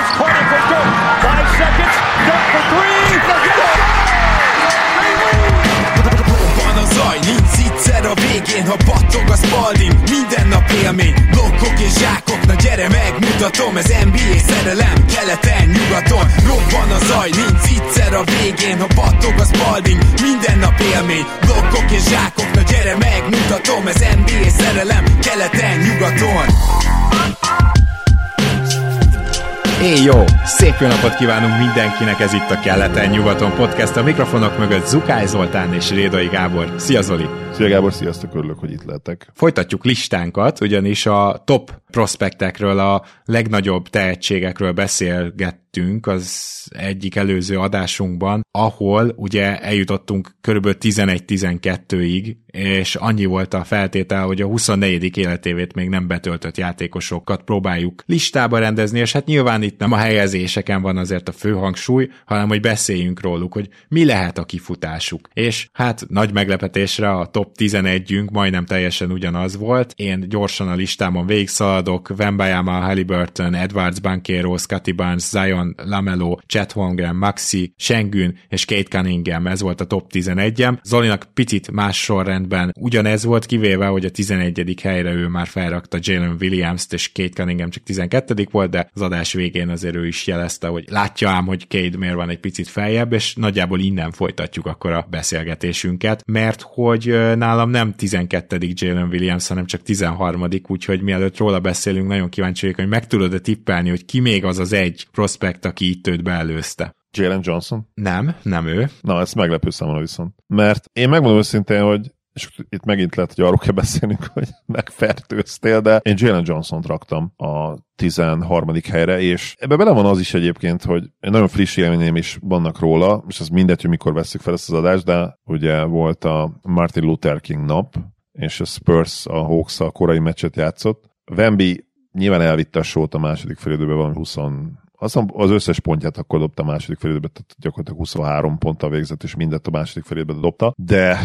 It's Carter for Dirk. Five seconds. Dirk for three. Nincs egyszer a végén, ha battog a spalding Minden nap élmény, blokkok és zsákok Na gyere megmutatom, ez NBA szerelem Keleten, nyugaton, robban a zaj Nincs egyszer a végén, ha battog a spalding Minden nap élmény, blokkok és zsákok Na gyere megmutatom, ez NBA szerelem Keleten, nyugaton Éj jó! Szép jó napot kívánunk mindenkinek, ez itt a Keleten-nyugaton podcast. A mikrofonok mögött Zukály Zoltán és Rédai Gábor. Szia Zoli! Szia Gábor, sziasztok, örülök, hogy itt lehetek. Folytatjuk listánkat, ugyanis a top prospektekről, a legnagyobb tehetségekről beszélgettünk az egyik előző adásunkban, ahol ugye eljutottunk körülbelül 11-12-ig, és annyi volt a feltétel, hogy a 24. életévét még nem betöltött játékosokat próbáljuk listába rendezni, és hát nyilván itt nem a helyezéseken van azért a fő hangsúly, hanem hogy beszéljünk róluk, hogy mi lehet a kifutásuk. És hát nagy meglepetésre a top 11-ünk majdnem teljesen ugyanaz volt. Én gyorsan a listámon végigszaladok, Vembayama, Halliburton, Edwards Banquero, Scotty Barnes, Zion, Lamelo, Chet Holmgren, Maxi, Schengen és Kate Cunningham, ez volt a top 11-em. Zolinak picit más sorrendben ugyanez volt, kivéve, hogy a 11. helyre ő már felrakta Jalen Williams-t, és Kate Cunningham csak 12. volt, de az adás végén azért ő is jelezte, hogy látja ám, hogy Kate miért van egy picit feljebb, és nagyjából innen folytatjuk akkor a beszélgetésünket, mert hogy nálam nem 12. Jalen Williams, hanem csak 13. úgyhogy mielőtt róla beszélünk, nagyon kíváncsi vagyok, hogy meg tudod-e tippelni, hogy ki még az az egy prospekt, aki itt őt beelőzte. Jalen Johnson? Nem, nem ő. Na, ez meglepő számomra viszont. Mert én megmondom őszintén, hogy és itt megint lehet, hogy arról kell beszélnünk, hogy megfertőztél, de én Jalen Johnson-t raktam a 13. helyre, és ebbe bele van az is egyébként, hogy nagyon friss élményeim is vannak róla, és az mindegy, hogy mikor veszük fel ezt az adást, de ugye volt a Martin Luther King nap, és a Spurs a hawks a korai meccset játszott. Wemby nyilván elvitte a sót a második félidőben valami 20 azt az összes pontját akkor dobta a második félidőbe, tehát gyakorlatilag 23 ponttal végzett, és mindet a második félidőbe dobta. De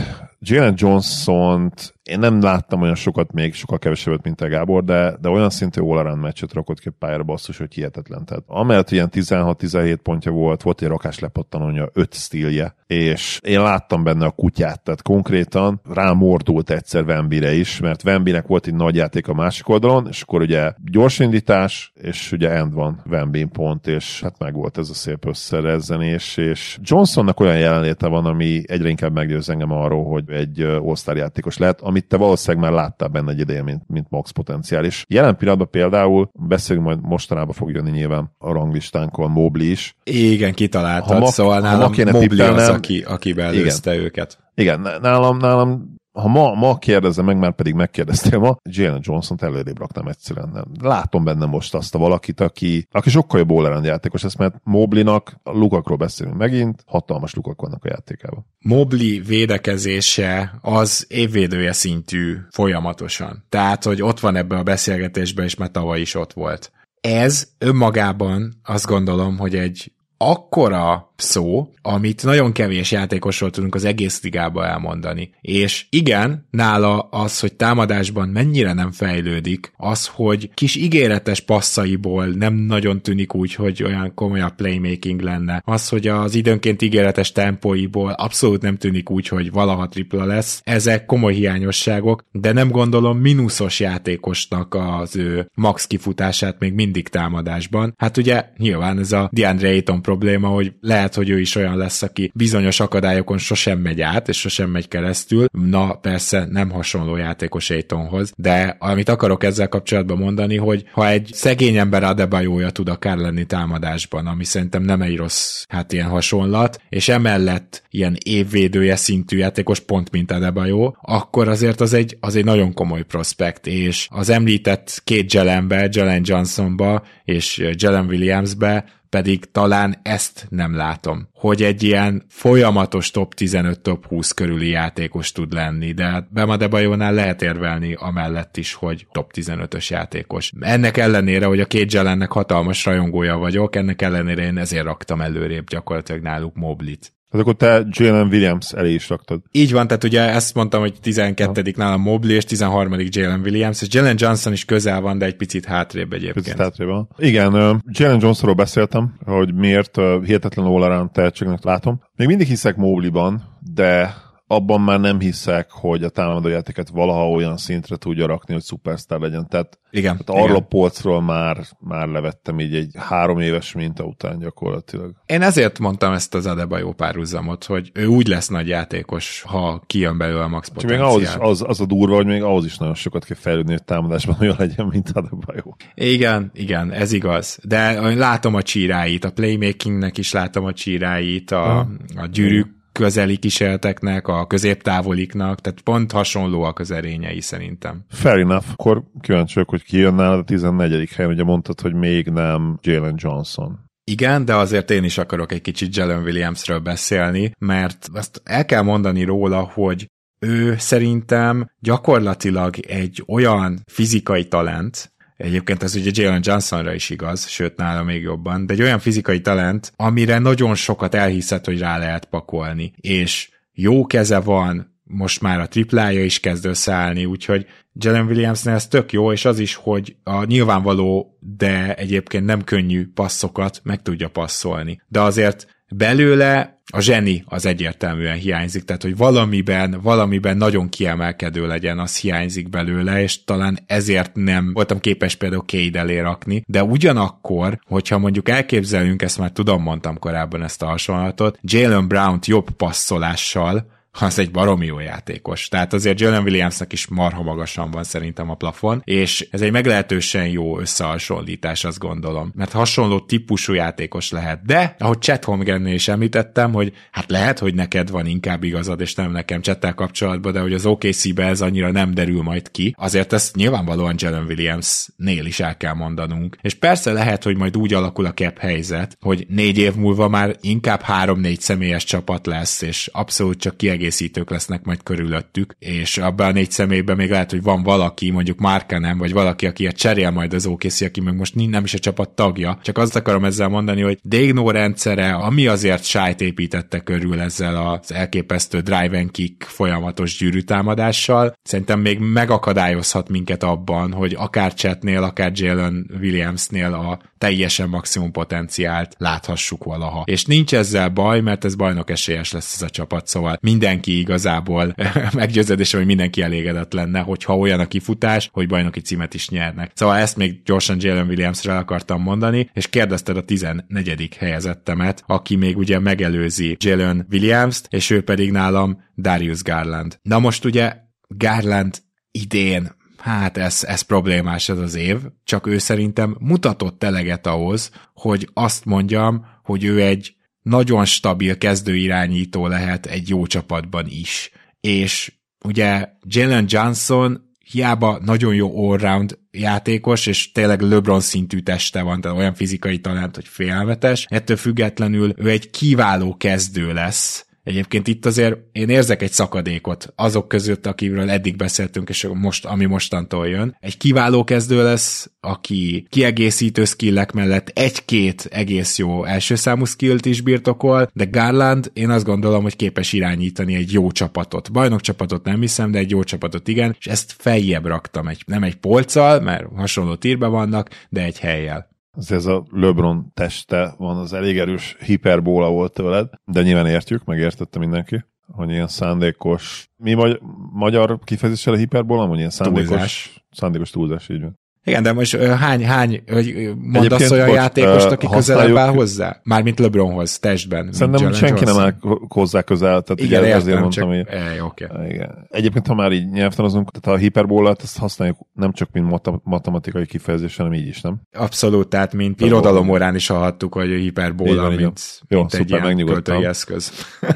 Jalen Johnson-t én nem láttam olyan sokat, még sokkal kevesebbet, mint a Gábor, de, de olyan szintű all meccset rakott ki pályára basszus, hogy hihetetlen. Tehát amellett ilyen 16-17 pontja volt, volt egy rakás lepattanója, 5 stílje, és én láttam benne a kutyát, tehát konkrétan rámordult egyszer Vembire is, mert Vembinek volt egy nagy játék a másik oldalon, és akkor ugye gyors indítás, és ugye end van Vembin pont, és hát meg volt ez a szép összerezzenés, és Johnsonnak olyan jelenléte van, ami egyre inkább meggyőz engem arról, hogy egy all játékos lehet, amit te valószínűleg már láttál benne egy ideje, mint, mint max potenciális. Jelen pillanatban például, beszélünk majd mostanában fog jönni nyilván a ranglistánkon Mobley is. Igen, kitaláltad, ha ma, szóval nálam ha ma Mobley az, aki, aki belőzte őket. Igen, nálam, nálam ha ma, ma kérdezem meg, már pedig megkérdeztél ma, Jalen Johnson-t előrébb raknám egyszerűen. Nem. Látom benne most azt a valakit, aki, aki sokkal jobb all játékos lesz, mert Moblinak, lukakról beszélünk megint, hatalmas lukak vannak a játékában. Mobley védekezése az évvédője szintű folyamatosan. Tehát, hogy ott van ebben a beszélgetésben, és már tavaly is ott volt. Ez önmagában azt gondolom, hogy egy akkora szó, amit nagyon kevés játékosról tudunk az egész ligába elmondani. És igen, nála az, hogy támadásban mennyire nem fejlődik, az, hogy kis ígéretes passzaiból nem nagyon tűnik úgy, hogy olyan komolyabb playmaking lenne. Az, hogy az időnként ígéretes tempóiból abszolút nem tűnik úgy, hogy valaha tripla lesz. Ezek komoly hiányosságok, de nem gondolom mínuszos játékosnak az ő max kifutását még mindig támadásban. Hát ugye nyilván ez a DeAndre Ayton probléma, hogy lehet hogy ő is olyan lesz, aki bizonyos akadályokon sosem megy át, és sosem megy keresztül. Na, persze nem hasonló játékos Aitonhoz, de amit akarok ezzel kapcsolatban mondani, hogy ha egy szegény ember Adebayoja tud akár lenni támadásban, ami szerintem nem egy rossz, hát ilyen hasonlat, és emellett ilyen évvédője szintű játékos pont mint Adebayo, akkor azért az egy, az egy nagyon komoly prospekt, és az említett két Jelenbe, Jelen Johnsonba és Jelen Williamsbe pedig talán ezt nem látom, hogy egy ilyen folyamatos top 15, top 20 körüli játékos tud lenni, de hát Bemadebajónál lehet érvelni amellett is, hogy top 15-ös játékos. Ennek ellenére, hogy a két Jelennek hatalmas rajongója vagyok, ennek ellenére én ezért raktam előrébb gyakorlatilag náluk Moblit. Tehát akkor te Jalen Williams elé is raktad. Így van, tehát ugye ezt mondtam, hogy 12 nálam Mobley, és 13 Jalen Williams, és Jalen Johnson is közel van, de egy picit hátrébb egyébként. Picit hátrébb van. Igen, uh, Jalen Johnsonról beszéltem, hogy miért uh, hihetetlen all tehetségnek látom. Még mindig hiszek Mobley-ban, de abban már nem hiszek, hogy a támadójátéket valaha olyan szintre tudja rakni, hogy szupersztár legyen. Tehát, igen, tehát arra igen. polcról már, már levettem így egy három éves minta után gyakorlatilag. Én ezért mondtam ezt az Adebayo párhuzamot, hogy ő úgy lesz nagy játékos, ha kijön belőle a max potenciál. Még ahhoz is, az, az a durva, hogy még ahhoz is nagyon sokat kell fejlődni, hogy támadásban olyan legyen, mint Adebayo. Igen, igen, ez igaz. De látom a csíráit, a playmakingnek is látom a csíráit, a, a gyűrűk közeli kísérleteknek, a középtávoliknak, tehát pont hasonlóak az erényei szerintem. Fair enough. Akkor kíváncsi hogy ki jön nálad a 14. helyen, ugye mondtad, hogy még nem Jalen Johnson. Igen, de azért én is akarok egy kicsit Jalen Williamsről beszélni, mert azt el kell mondani róla, hogy ő szerintem gyakorlatilag egy olyan fizikai talent, Egyébként ez ugye Jalen Johnsonra is igaz, sőt nála még jobban, de egy olyan fizikai talent, amire nagyon sokat elhiszed, hogy rá lehet pakolni. És jó keze van, most már a triplája is kezd összeállni, úgyhogy Jalen Williamsnél ez tök jó, és az is, hogy a nyilvánvaló, de egyébként nem könnyű passzokat meg tudja passzolni. De azért belőle a zseni az egyértelműen hiányzik, tehát hogy valamiben, valamiben nagyon kiemelkedő legyen, az hiányzik belőle, és talán ezért nem voltam képes például Cade elé rakni, de ugyanakkor, hogyha mondjuk elképzelünk, ezt már tudom, mondtam korábban ezt a hasonlatot, Jalen Brown-t jobb passzolással, az egy baromi jó játékos. Tehát azért Jalen Williamsnak is marha magasan van szerintem a plafon, és ez egy meglehetősen jó összehasonlítás, azt gondolom. Mert hasonló típusú játékos lehet. De, ahogy Chet Holmgrennél is említettem, hogy hát lehet, hogy neked van inkább igazad, és nem nekem Chettel kapcsolatban, de hogy az OKC-be ez annyira nem derül majd ki. Azért ezt nyilvánvalóan Jalen Williams-nél is el kell mondanunk. És persze lehet, hogy majd úgy alakul a cap helyzet, hogy négy év múlva már inkább három-négy személyes csapat lesz, és abszolút csak kiegészítő kiegészítők lesznek majd körülöttük, és abban a négy személyben még lehet, hogy van valaki, mondjuk nem, vagy valaki, aki a cserél majd az OKC, aki meg most nem is a csapat tagja. Csak azt akarom ezzel mondani, hogy Degno rendszere, ami azért sájt építette körül ezzel az elképesztő drive and kick folyamatos gyűrűtámadással, szerintem még megakadályozhat minket abban, hogy akár Chetnél, akár Jalen Williamsnél a teljesen maximum potenciált láthassuk valaha. És nincs ezzel baj, mert ez bajnok esélyes lesz ez a csapat, szóval mindenki igazából meggyőződésem, hogy mindenki elégedett lenne, hogyha olyan a kifutás, hogy bajnoki címet is nyernek. Szóval ezt még gyorsan Jalen Williamsre akartam mondani, és kérdezted a 14. helyezettemet, aki még ugye megelőzi Jalen Williams-t, és ő pedig nálam Darius Garland. Na most ugye Garland idén hát ez, ez problémás ez az év, csak ő szerintem mutatott eleget ahhoz, hogy azt mondjam, hogy ő egy nagyon stabil kezdőirányító lehet egy jó csapatban is. És ugye Jalen Johnson hiába nagyon jó allround játékos, és tényleg LeBron szintű teste van, tehát olyan fizikai talent, hogy félmetes. Ettől függetlenül ő egy kiváló kezdő lesz, Egyébként itt azért én érzek egy szakadékot azok között, akiről eddig beszéltünk, és most, ami mostantól jön. Egy kiváló kezdő lesz, aki kiegészítő skillek mellett egy-két egész jó első számú skillt is birtokol, de Garland én azt gondolom, hogy képes irányítani egy jó csapatot. Bajnok csapatot nem hiszem, de egy jó csapatot igen, és ezt feljebb raktam, egy, nem egy polccal, mert hasonló tírbe vannak, de egy helyjel az ez a LeBron teste van, az elég erős hiperbóla volt tőled, de nyilván értjük, megértette mindenki, hogy ilyen szándékos, mi magy- magyar kifejezéssel a hiperbóla, hogy ilyen szándékos, túlzás. szándékos túlzás, így van. Igen, de most hány, hány, hogy mondasz Egyébként, olyan bocs, játékost, aki közelebb áll hozzá? Mármint LeBronhoz, testben. Szerintem senki Johnson. nem áll hozzá közel, tehát igen, ugye, értem, azért mondtam, hogy... E, okay. igen. Egyébként, ha már így nyelvtanozunk, tehát a hiperbólát, ezt használjuk nem csak mint matematikai kifejezés, hanem így is, nem? Abszolút, tehát mint irodalom órán is hallhattuk, hogy a hiperbóla, van, mint, jó, mint szuper, egy ilyen költői eszköz.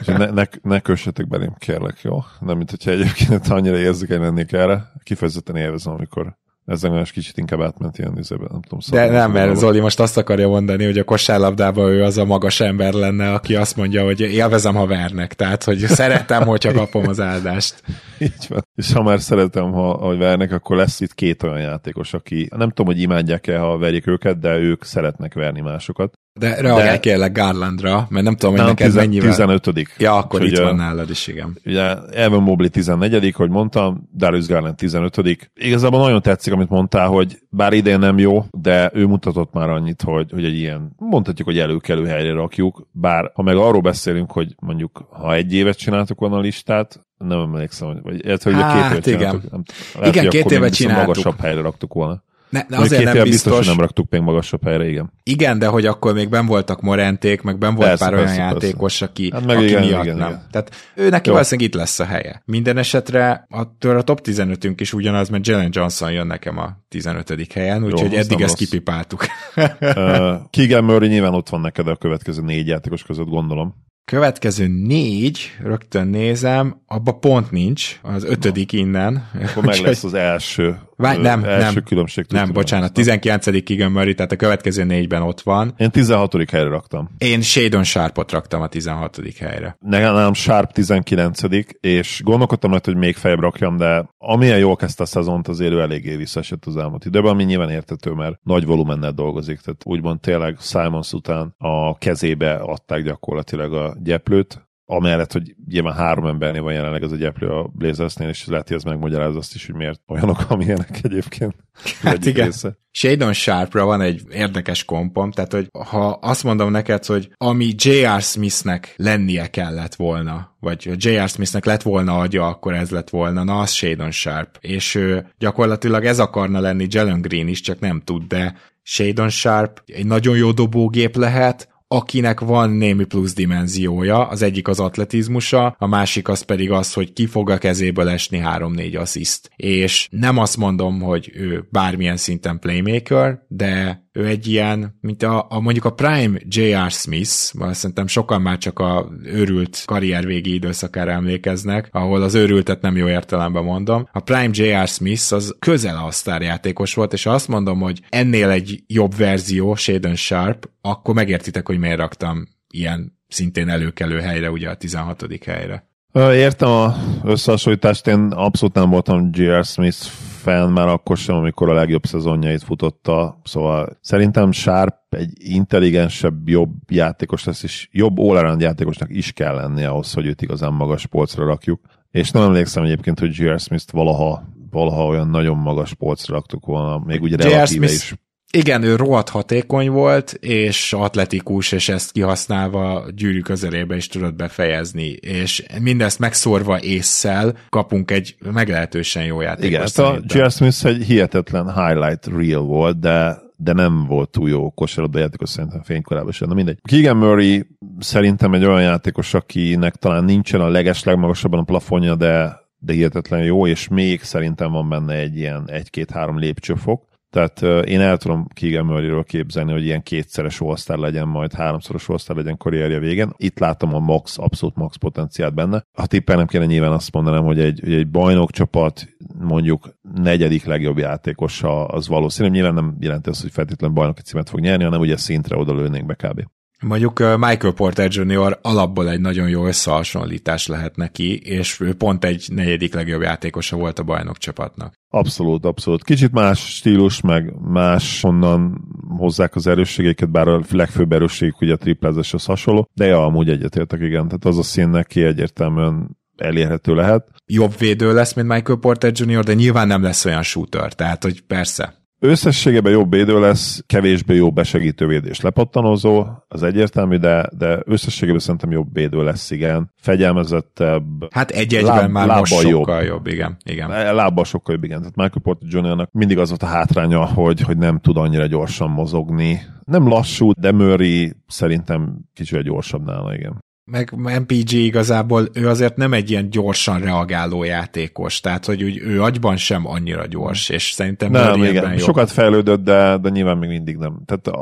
ne, ne, ne kössetek belém, kérlek, jó? Nem, mint hogyha egyébként annyira érzékeny lennék erre. Kifejezetten élvezem, amikor ezzel más kicsit inkább átment ilyen üzebe, nem tudom. Szóval De nem, mert Zoli most azt akarja mondani, hogy a kosárlabdában ő az a magas ember lenne, aki azt mondja, hogy élvezem, ha vernek, tehát, hogy szeretem, hogyha kapom az áldást. Így van. És ha már szeretem, ha, hogy vernek, akkor lesz itt két olyan játékos, aki nem tudom, hogy imádják-e, ha verjék őket, de ők szeretnek verni másokat. De reagálj de... kérlek Garlandra, mert nem tudom, hogy nem, neked mennyivel... 15 Ja, akkor Úgyhogy, itt van nálad is, igen. Ugye Evan Mobley 14 hogy mondtam, Darius Garland 15 Igazából nagyon tetszik, amit mondtál, hogy bár idén nem jó, de ő mutatott már annyit, hogy, hogy egy ilyen, mondhatjuk, hogy előkelő helyre rakjuk, bár ha meg arról beszélünk, hogy mondjuk ha egy évet csináltuk volna a listát, nem emlékszem, hogy, vagy illetve, hogy Hát, két évet igen. csináltuk. Nem, lehet, Igen, két évet csináltuk. magasabb helyre raktuk volna. Ne, ne, Azért nem biztos, biztos. hogy nem raktuk még magasabb helyre, igen. Igen, de hogy akkor még ben voltak Morenték, meg ben volt Persze, pár olyan persze, játékos, aki, Hát meg aki igen, miatt igen, nem. igen. Tehát ő neki Jó. valószínűleg itt lesz a helye. Minden esetre attól a top 15-ünk is ugyanaz, mert Jalen Johnson jön nekem a 15. helyen, úgyhogy eddig ezt rossz. kipipáltuk. Uh, Keegan Murray nyilván ott van neked a következő négy játékos között, gondolom. Következő négy, rögtön nézem, abba pont nincs, az ötödik innen. Akkor meg lesz az első, Ö, nem, első nem, különbség. nem, tudom. bocsánat, 19. Keegan Murray, tehát a következő négyben ott van. Én 16. helyre raktam. Én Shadon Sharpot raktam a 16. helyre. Nekem Sharp 19 és gondolkodtam rajta, hogy még feljebb rakjam, de amilyen jól kezdte a szezont, azért ő eléggé visszaesett az elmúlt időben, ami nyilván értető, mert nagy volumennel dolgozik, tehát úgymond tényleg Simons után a kezébe adták gyakorlatilag a gyeplőt, amellett, hogy nyilván három embernél van jelenleg az a gyeplő a Blazersnél, és lehet, hogy ez megmagyaráz azt is, hogy miért olyanok, amilyenek egyébként. Hát igen. része. Shadon Sharpra van egy érdekes kompom, tehát hogy ha azt mondom neked, hogy ami J.R. Smithnek lennie kellett volna, vagy J.R. Smithnek lett volna agya, akkor ez lett volna, na az Shadon Sharp. És ő, gyakorlatilag ez akarna lenni Jalen Green is, csak nem tud, de Shadon Sharp egy nagyon jó dobógép lehet, akinek van némi plusz dimenziója, az egyik az atletizmusa, a másik az pedig az, hogy ki fog a kezéből esni 3-4 assziszt. És nem azt mondom, hogy ő bármilyen szinten playmaker, de ő egy ilyen, mint a, a mondjuk a Prime J.R. Smith, mert szerintem sokan már csak a őrült karriervégi időszakára emlékeznek, ahol az őrültet nem jó értelemben mondom. A Prime J.R. Smith az közel a sztárjátékos volt, és azt mondom, hogy ennél egy jobb verzió, Shaden Sharp, akkor megértitek, hogy miért raktam ilyen szintén előkelő helyre, ugye a 16. helyre. Értem a összehasonlítást, én abszolút nem voltam J.R. Smith fan már akkor sem, amikor a legjobb szezonjait futotta, szóval szerintem Sharp egy intelligensebb, jobb játékos lesz, és jobb all játékosnak is kell lennie ahhoz, hogy őt igazán magas polcra rakjuk. És nem emlékszem egyébként, hogy J.R. Smith-t valaha, valaha olyan nagyon magas polcra raktuk volna, még ugye relatíve is. Igen, ő rohadt hatékony volt, és atletikus, és ezt kihasználva gyűrű közelébe is tudott befejezni, és mindezt megszórva észszel kapunk egy meglehetősen jó játékot. Igen, ezt a szerintem. J.R. Smith egy hihetetlen highlight reel volt, de de nem volt túl jó kosárlabda játékos szerintem fénykorában sem. Na mindegy. Keegan Murray szerintem egy olyan játékos, akinek talán nincsen a leges legmagasabban a plafonja, de, de hihetetlen jó, és még szerintem van benne egy ilyen egy-két-három lépcsőfok. Tehát én el tudom Keegan képzelni, hogy ilyen kétszeres all legyen, majd háromszoros all legyen karrierje végén. Itt látom a max, abszolút max potenciált benne. Ha tippelnem kéne nyilván azt mondanám, hogy egy, hogy egy bajnokcsapat mondjuk negyedik legjobb játékosa az valószínű. Nyilván nem jelenti azt, hogy feltétlenül bajnoki címet fog nyerni, hanem ugye szintre oda lőnénk be kb. Mondjuk Michael Porter Jr. alapból egy nagyon jó összehasonlítás lehet neki, és ő pont egy negyedik legjobb játékosa volt a bajnok csapatnak. Abszolút, abszolút. Kicsit más stílus, meg más honnan hozzák az erősségeiket, bár a legfőbb erősségük ugye a triplázáshoz hasonló, de ja, amúgy egyetértek, igen. Tehát az a szín neki egyértelműen elérhető lehet. Jobb védő lesz, mint Michael Porter Jr., de nyilván nem lesz olyan shooter, tehát hogy persze. Összességében jobb védő lesz, kevésbé jó besegítő védés lepattanozó, az egyértelmű, de, de összességében szerintem jobb védő lesz, igen. Fegyelmezettebb. Hát egy-egyben Láb- már most lábbal jobb. sokkal jobb, igen. igen. Lábbal sokkal jobb, igen. Tehát Michael Porter Jr.-nak mindig az volt a hátránya, hogy, hogy nem tud annyira gyorsan mozogni. Nem lassú, de Murray szerintem kicsit gyorsabb nála, igen. Meg MPG igazából ő azért nem egy ilyen gyorsan reagáló játékos, tehát hogy úgy, ő agyban sem annyira gyors, és szerintem Nem, igen. jobb. Sokat fejlődött, de, de nyilván még mindig nem. Tehát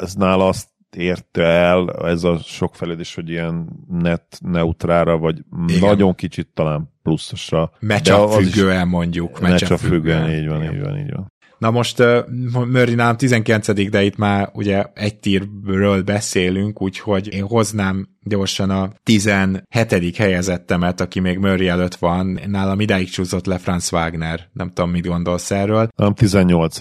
ez nála azt érte el, ez a sok fejlődés, hogy ilyen net neutrára, vagy Igen. nagyon kicsit talán pluszosra. Matchup az is- függően mondjuk. Matchup függően, így van, Igen. így van, így van. Na most uh, Murray nálam 19 de itt már ugye egy tírről beszélünk, úgyhogy én hoznám gyorsan a 17. helyezettemet, aki még Murray előtt van. Nálam idáig csúszott le Franz Wagner. Nem tudom, mit gondolsz erről. Nem 18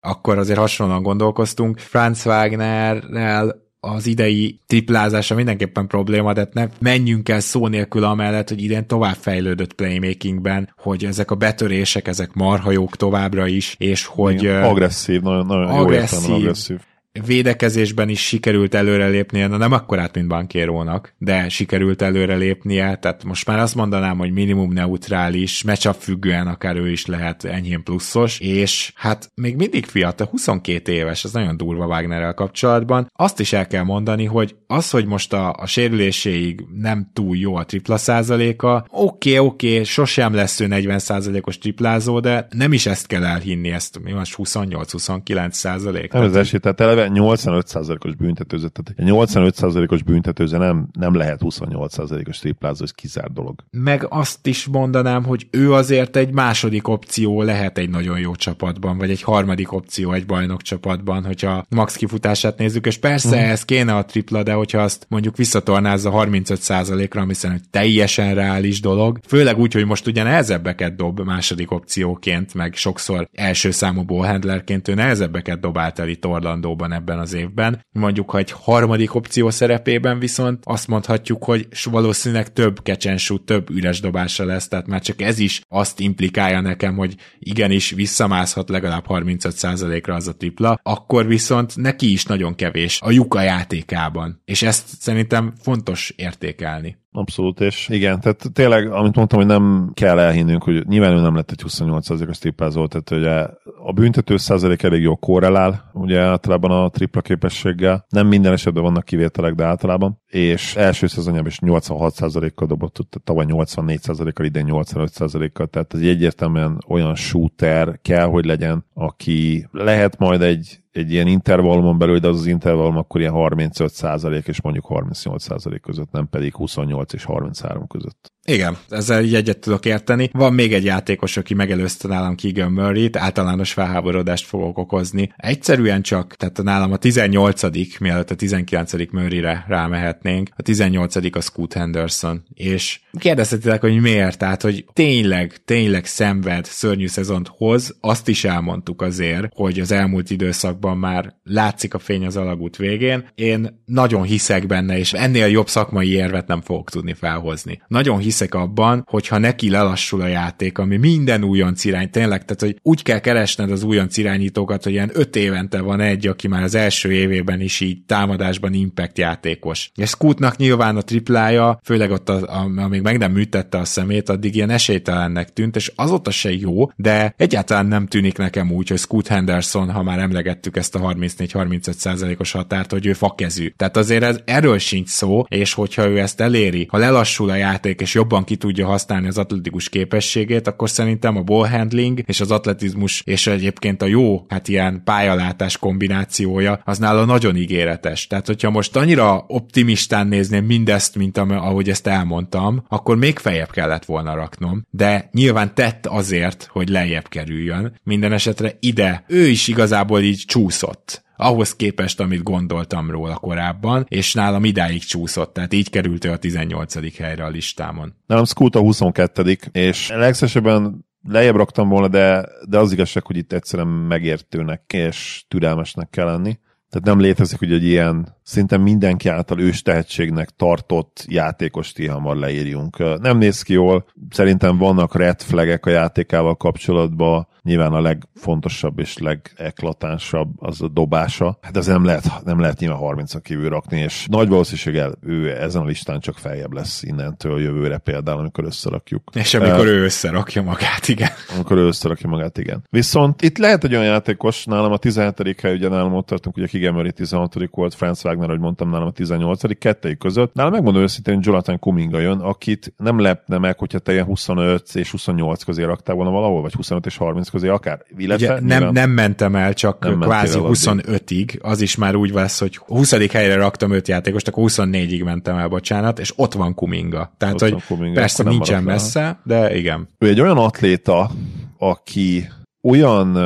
Akkor azért hasonlóan gondolkoztunk. Franz Wagnerrel az idei triplázása mindenképpen probléma, de ne menjünk el szó nélkül amellett, hogy idén tovább fejlődött playmakingben, hogy ezek a betörések, ezek marhajók továbbra is, és hogy... Igen, agresszív, nagyon, nagyon agresszív, jó agresszív védekezésben is sikerült előrelépnie, na nem akkorát, mint Bankérónak, de sikerült előrelépnie, tehát most már azt mondanám, hogy minimum neutrális, matchup függően akár ő is lehet enyhén pluszos, és hát még mindig fiatal, 22 éves, ez nagyon durva Wagnerrel kapcsolatban. Azt is el kell mondani, hogy az, hogy most a, a sérüléséig nem túl jó a tripla százaléka, oké, okay, oké, okay, sosem lesz ő 40 százalékos triplázó, de nem is ezt kell elhinni, ezt mi most 28-29 százalék. Nem az esély, tehát eleve 85%-os büntetőző, tehát 85%-os büntetőző nem, nem lehet 28%-os triplázó, ez kizárt dolog. Meg azt is mondanám, hogy ő azért egy második opció lehet egy nagyon jó csapatban, vagy egy harmadik opció egy bajnok csapatban, hogyha max kifutását nézzük, és persze mm. ez kéne a tripla, de hogyha azt mondjuk visszatornázza 35%-ra, ami szerintem teljesen reális dolog, főleg úgy, hogy most ugye nehezebbeket dob második opcióként, meg sokszor első számú ballhandlerként ő nehezebbeket dobált el itt Orlandóban van ebben az évben. Mondjuk, ha egy harmadik opció szerepében viszont azt mondhatjuk, hogy valószínűleg több kecsensú, több üres dobása lesz, tehát már csak ez is azt implikálja nekem, hogy igenis visszamászhat legalább 35%-ra az a tripla, akkor viszont neki is nagyon kevés a lyuka játékában. És ezt szerintem fontos értékelni. Abszolút, és igen, tehát tényleg, amit mondtam, hogy nem kell elhinnünk, hogy nyilván ő nem lett egy 28%-os triplázó, tehát ugye a büntető százalék elég jó korrelál, ugye általában a tripla képességgel. Nem minden esetben vannak kivételek, de általában. És első szezonjában is 86%-kal dobott, tavaly 84%-kal, idén 85%-kal, tehát ez egy egyértelműen olyan shooter kell, hogy legyen, aki lehet majd egy egy ilyen intervallumon belül, de az az intervallum akkor ilyen 35 százalék és mondjuk 38 százalék között, nem pedig 28 és 33 között. Igen, ezzel így egyet tudok érteni. Van még egy játékos, aki megelőzte nálam Keegan Murray-t, általános felháborodást fogok okozni. Egyszerűen csak, tehát nálam a 18 mielőtt a 19 Murray-re rámehetnénk, a 18 a Scoot Henderson, és kérdezhetitek, hogy miért, tehát, hogy tényleg, tényleg szenved, szörnyű szezont hoz, azt is elmondtuk azért, hogy az elmúlt időszakban már látszik a fény az alagút végén. Én nagyon hiszek benne, és ennél jobb szakmai érvet nem fogok tudni felhozni. Nagyon hiszek abban, hogyha neki lelassul a játék, ami minden újonc irány, tényleg, tehát hogy úgy kell keresned az újonc irányítókat, hogy ilyen öt évente van egy, aki már az első évében is így támadásban impact játékos. És Scootnak nyilván a triplája, főleg ott, a, amíg meg nem műtette a szemét, addig ilyen esélytelennek tűnt, és azóta se jó, de egyáltalán nem tűnik nekem úgy, hogy Scoot Henderson, ha már emlegettük ezt a 34-35 os határt, hogy ő fakezű. Tehát azért ez, erről sincs szó, és hogyha ő ezt eléri, ha lelassul a játék, és jobban ki tudja használni az atletikus képességét, akkor szerintem a ball handling és az atletizmus és egyébként a jó, hát ilyen pályalátás kombinációja az nála nagyon ígéretes. Tehát, hogyha most annyira optimistán nézném mindezt, mint ahogy ezt elmondtam, akkor még feljebb kellett volna raknom, de nyilván tett azért, hogy lejjebb kerüljön. Minden esetre ide ő is igazából így csúszott ahhoz képest, amit gondoltam róla korábban, és nálam idáig csúszott, tehát így került ő a 18. helyre a listámon. Nálam Scoot a 22. és legszesebben lejjebb raktam volna, de, de az igazság, hogy itt egyszerűen megértőnek és türelmesnek kell lenni. Tehát nem létezik, hogy egy ilyen szinte mindenki által ős tehetségnek tartott játékos hamar leírjunk. Nem néz ki jól, szerintem vannak red flagek a játékával kapcsolatban, nyilván a legfontosabb és legeklatánsabb az a dobása. Hát ez nem lehet, nem lehet nyilván 30 kívül rakni, és nagy valószínűséggel ő ezen a listán csak feljebb lesz innentől jövőre például, amikor összerakjuk. És amikor uh, ő összerakja magát, igen. Amikor ő összerakja magát, igen. Viszont itt lehet egy olyan játékos, nálam a 17. hely, ugye nálam ott tartunk, ugye Kigemeri 16. volt, Franz Wagner, ahogy mondtam, nálam a 18. kettőjük között. Nálam megmondom őszintén, Jonathan Kuminga jön, akit nem lepne meg, hogyha te ilyen 25 és 28 közé raktál volna valahol, vagy 25 és 30 közé akár. Illetve, Ugye, nem, nem mentem el, csak nem kvázi 25-ig, az is már úgy lesz, hogy 20. helyre raktam 5 játékost, akkor 24-ig mentem el, bocsánat, és ott van Kuminga. Tehát, ott hogy Kuminga, persze nincsen messze, de igen. Ő egy olyan atléta, aki olyan